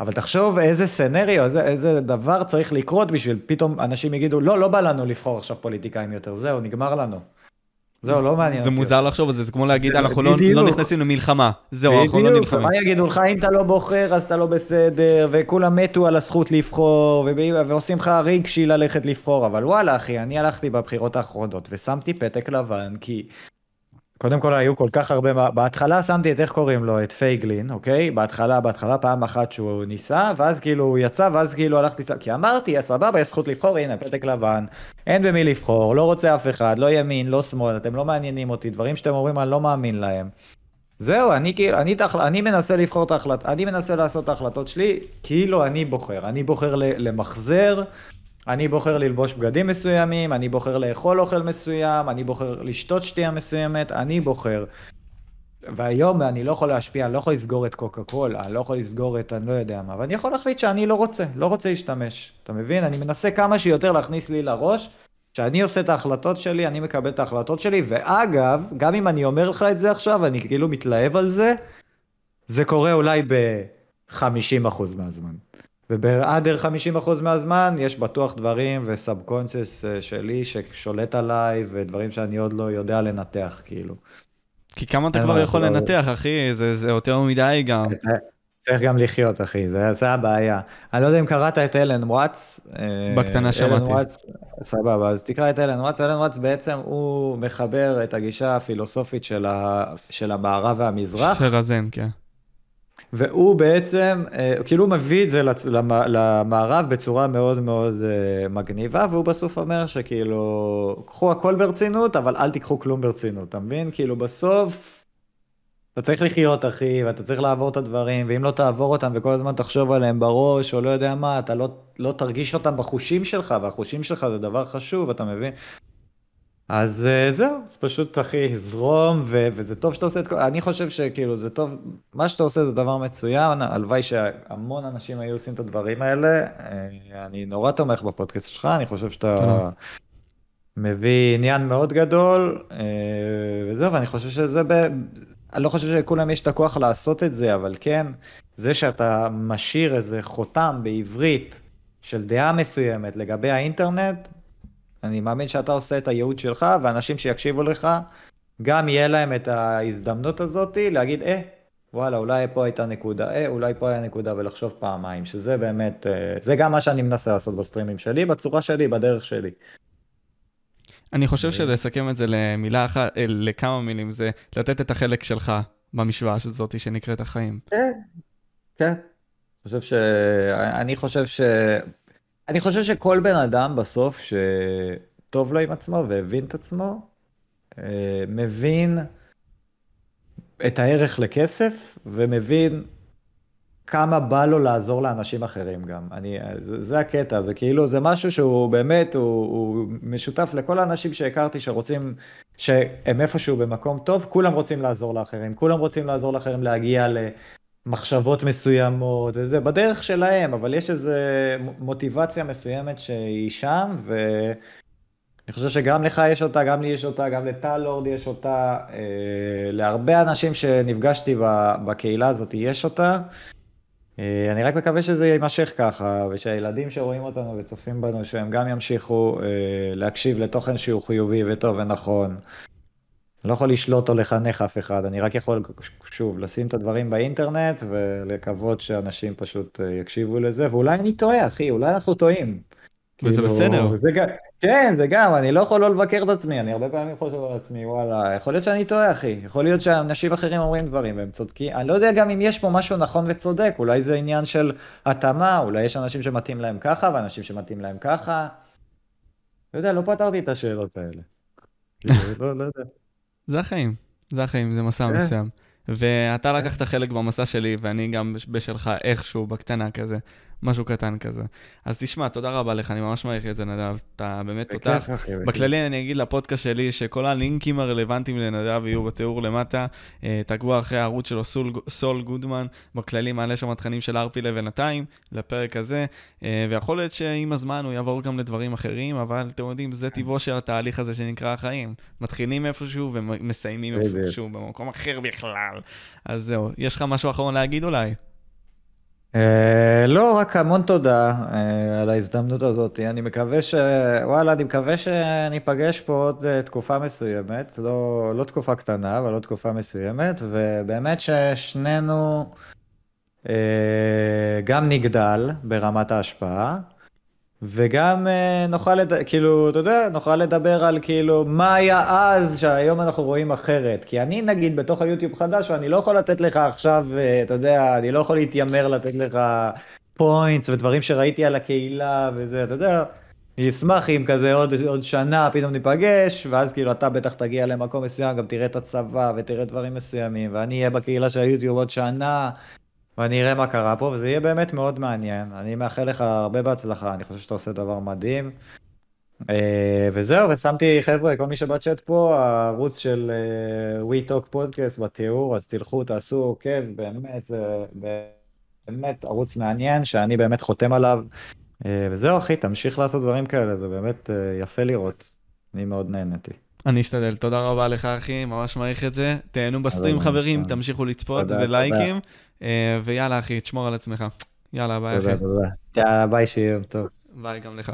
אבל תחשוב איזה סנריו, איזה, איזה דבר צריך לקרות בשביל פתאום אנשים יגידו, לא, לא בא לנו לבחור עכשיו פוליטיקאים יותר, זהו, נגמר לנו. זהו, לא מעניין. זה מוזר לחשוב על זה, זה כמו להגיד, אנחנו לא, לא נכנסים למלחמה. זהו, אנחנו לא נלחמים. מה יגידו לך, אם אתה לא בוחר, אז אתה לא בסדר, וכולם מתו על הזכות לבחור, ועושים לך רגשי ללכת לבחור, אבל וואלה, אחי, אני הלכתי בבחירות האחרונות, ושמתי פתק לבן, כי קודם כל היו כל כך הרבה, בהתחלה שמתי את איך קוראים לו, את פייגלין, אוקיי? בהתחלה, בהתחלה פעם אחת שהוא ניסה, ואז כאילו הוא יצא, ואז כאילו הלכתי, כי אמרתי, סבבה, יש זכות לבחור, הנה, פתק לבן, אין במי לבחור, לא רוצה אף אחד, לא ימין, לא שמאל, אתם לא מעניינים אותי, דברים שאתם אומרים, אני לא מאמין להם. זהו, אני כאילו, אני, אני מנסה לבחור את ההחלטות, אני מנסה לעשות את ההחלטות שלי, כאילו אני בוחר, אני בוחר למחזר. אני בוחר ללבוש בגדים מסוימים, אני בוחר לאכול אוכל מסוים, אני בוחר לשתות שתייה מסוימת, אני בוחר. והיום אני לא יכול להשפיע, אני לא יכול לסגור את קוקה קולה, אני לא יכול לסגור את אני לא יודע מה, ואני יכול להחליט שאני לא רוצה, לא רוצה להשתמש. אתה מבין? אני מנסה כמה שיותר להכניס לי לראש, שאני עושה את ההחלטות שלי, אני מקבל את ההחלטות שלי, ואגב, גם אם אני אומר לך את זה עכשיו, אני כאילו מתלהב על זה, זה קורה אולי ב-50% מהזמן. וב other 50% מהזמן יש בטוח דברים ו subconscious אה, שלי ששולט עליי ודברים שאני עוד לא יודע לנתח כאילו. כי כמה אתה כבר יכול לנתח אחי זה, זה יותר מדי גם. צריך גם לחיות אחי זה, זה הבעיה. אני לא יודע אם קראת את אלן וואטס. אה, בקטנה שמעתי. סבבה אז תקרא את אלן וואטס. אלן וואטס בעצם הוא מחבר את הגישה הפילוסופית של, ה, של המערב והמזרח. של הזן כן. והוא בעצם, אה, כאילו הוא מביא את זה למערב בצורה מאוד מאוד אה, מגניבה, והוא בסוף אומר שכאילו, קחו הכל ברצינות, אבל אל תיקחו כלום ברצינות, אתה מבין? כאילו בסוף, אתה צריך לחיות אחי, ואתה צריך לעבור את הדברים, ואם לא תעבור אותם וכל הזמן תחשוב עליהם בראש, או לא יודע מה, אתה לא, לא תרגיש אותם בחושים שלך, והחושים שלך זה דבר חשוב, אתה מבין? אז uh, זהו, אז פשוט אחי, זרום, ו- וזה טוב שאתה עושה את כל... אני חושב שכאילו זה טוב, מה שאתה עושה זה דבר מצוין, הלוואי שהמון אנשים היו עושים את הדברים האלה. Uh, אני נורא תומך בפודקאסט שלך, אני חושב שאתה מביא עניין מאוד גדול, uh, וזהו, ואני חושב שזה ב... אני לא חושב שלכולם יש את הכוח לעשות את זה, אבל כן, זה שאתה משאיר איזה חותם בעברית של דעה מסוימת לגבי האינטרנט, אני מאמין שאתה עושה את הייעוד שלך, ואנשים שיקשיבו לך, גם יהיה להם את ההזדמנות הזאת להגיד, אה, וואלה, אולי פה הייתה נקודה, אה, אולי פה היה נקודה, ולחשוב פעמיים, שזה באמת, אה, זה גם מה שאני מנסה לעשות בסטרימים שלי, בצורה שלי, בדרך שלי. אני חושב שלסכם את זה למילה אחת, אה, לכמה מילים, זה לתת את החלק שלך במשוואה הזאת שנקראת החיים. כן, כן. אני חושב ש... אני חושב ש... אני חושב שכל בן אדם בסוף שטוב לו עם עצמו והבין את עצמו, אה, מבין את הערך לכסף ומבין כמה בא לו לעזור לאנשים אחרים גם. אני, זה, זה הקטע, זה כאילו, זה משהו שהוא באמת, הוא, הוא משותף לכל האנשים שהכרתי שרוצים, שהם איפשהו במקום טוב, כולם רוצים לעזור לאחרים, כולם רוצים לעזור לאחרים להגיע ל... מחשבות מסוימות וזה בדרך שלהם, אבל יש איזו מוטיבציה מסוימת שהיא שם, ואני חושב שגם לך יש אותה, גם לי יש אותה, גם לטל לורד יש אותה, אה, להרבה אנשים שנפגשתי בקהילה הזאת יש אותה. אה, אני רק מקווה שזה יימשך ככה, ושהילדים שרואים אותנו וצופים בנו, שהם גם ימשיכו אה, להקשיב לתוכן שהוא חיובי וטוב ונכון. אני לא יכול לשלוט או לחנך אף אחד, אני רק יכול, שוב, לשים את הדברים באינטרנט ולקוות שאנשים פשוט אה, יקשיבו לזה, ואולי אני טועה, אחי, אולי אנחנו טועים. וזה כאילו, בסדר. זה גם, כן, זה גם, אני לא יכול לא לבקר את עצמי, אני הרבה פעמים חושב על עצמי, וואלה, יכול להיות שאני טועה, אחי. יכול להיות שאנשים אחרים אומרים דברים והם צודקים. אני לא יודע גם אם יש פה משהו נכון וצודק, אולי זה עניין של התאמה, אולי יש אנשים שמתאים להם ככה ואנשים שמתאים להם ככה. לא יודע, לא פתרתי את השאלות האלה. כאילו, לא, לא יודע. זה החיים, זה החיים, זה מסע כן. מסוים. ואתה לקחת חלק במסע שלי, ואני גם בשלך איכשהו, בקטנה כזה. משהו קטן כזה. אז תשמע, תודה רבה לך, אני ממש מעריך את זה, נדב. אתה באמת תותח. בכללי אני אגיד לפודקאסט שלי שכל הלינקים הרלוונטיים לנדב יהיו בתיאור למטה. אה, תעקבו אחרי הערוץ שלו, סול, סול גודמן, בכללי מעלה שם תכנים של ארפי לבינתיים, לפרק הזה, אה, ויכול להיות שעם הזמן הוא יעבור גם לדברים אחרים, אבל אתם יודעים, זה טבעו של התהליך הזה שנקרא החיים. מתחילים איפשהו ומסיימים. איפשהו במקום אחר בכלל. אז זהו, יש לך משהו אחרון להגיד אולי? אה, לא, רק המון תודה אה, על ההזדמנות הזאת. אני מקווה ש... וואלה, אני מקווה שניפגש פה עוד אה, תקופה מסוימת. לא, לא תקופה קטנה, אבל עוד תקופה מסוימת. ובאמת ששנינו גם נגדל ברמת ההשפעה, וגם אה, נוכל, לד... כאילו, אתה יודע, נוכל לדבר על כאילו מה היה אז שהיום אנחנו רואים אחרת. כי אני נגיד בתוך היוטיוב חדש, ואני לא יכול לתת לך עכשיו, אה, אתה יודע, אני לא יכול להתיימר לתת לך פוינטס ודברים שראיתי על הקהילה וזה, אתה יודע. אני אשמח אם כזה עוד, עוד שנה פתאום ניפגש, ואז כאילו אתה בטח תגיע למקום מסוים, גם תראה את הצבא ותראה דברים מסוימים, ואני אהיה בקהילה של היוטיוב עוד שנה, ואני אראה מה קרה פה, וזה יהיה באמת מאוד מעניין. אני מאחל לך הרבה בהצלחה, אני חושב שאתה עושה דבר מדהים. אה, וזהו, ושמתי, חבר'ה, כל מי שבצ'אט פה, הערוץ של אה, We Talk Podcast בתיאור, אז תלכו, תעשו עוקב, באמת, זה באמת ערוץ מעניין, שאני באמת חותם עליו. אה, וזהו, אחי, תמשיך לעשות דברים כאלה, זה באמת יפה לראות. אני מאוד נהניתי. אני אשתדל, תודה רבה לך אחי, ממש מעריך את זה. תהנו בסטרים חברים. תמשיכו לצפות ולייקים. אה, ויאללה אחי, תשמור על עצמך. יאללה, ביי אחי. תודה, תודה. יאללה, ביי, שיהיה יום טוב. ביי גם לך.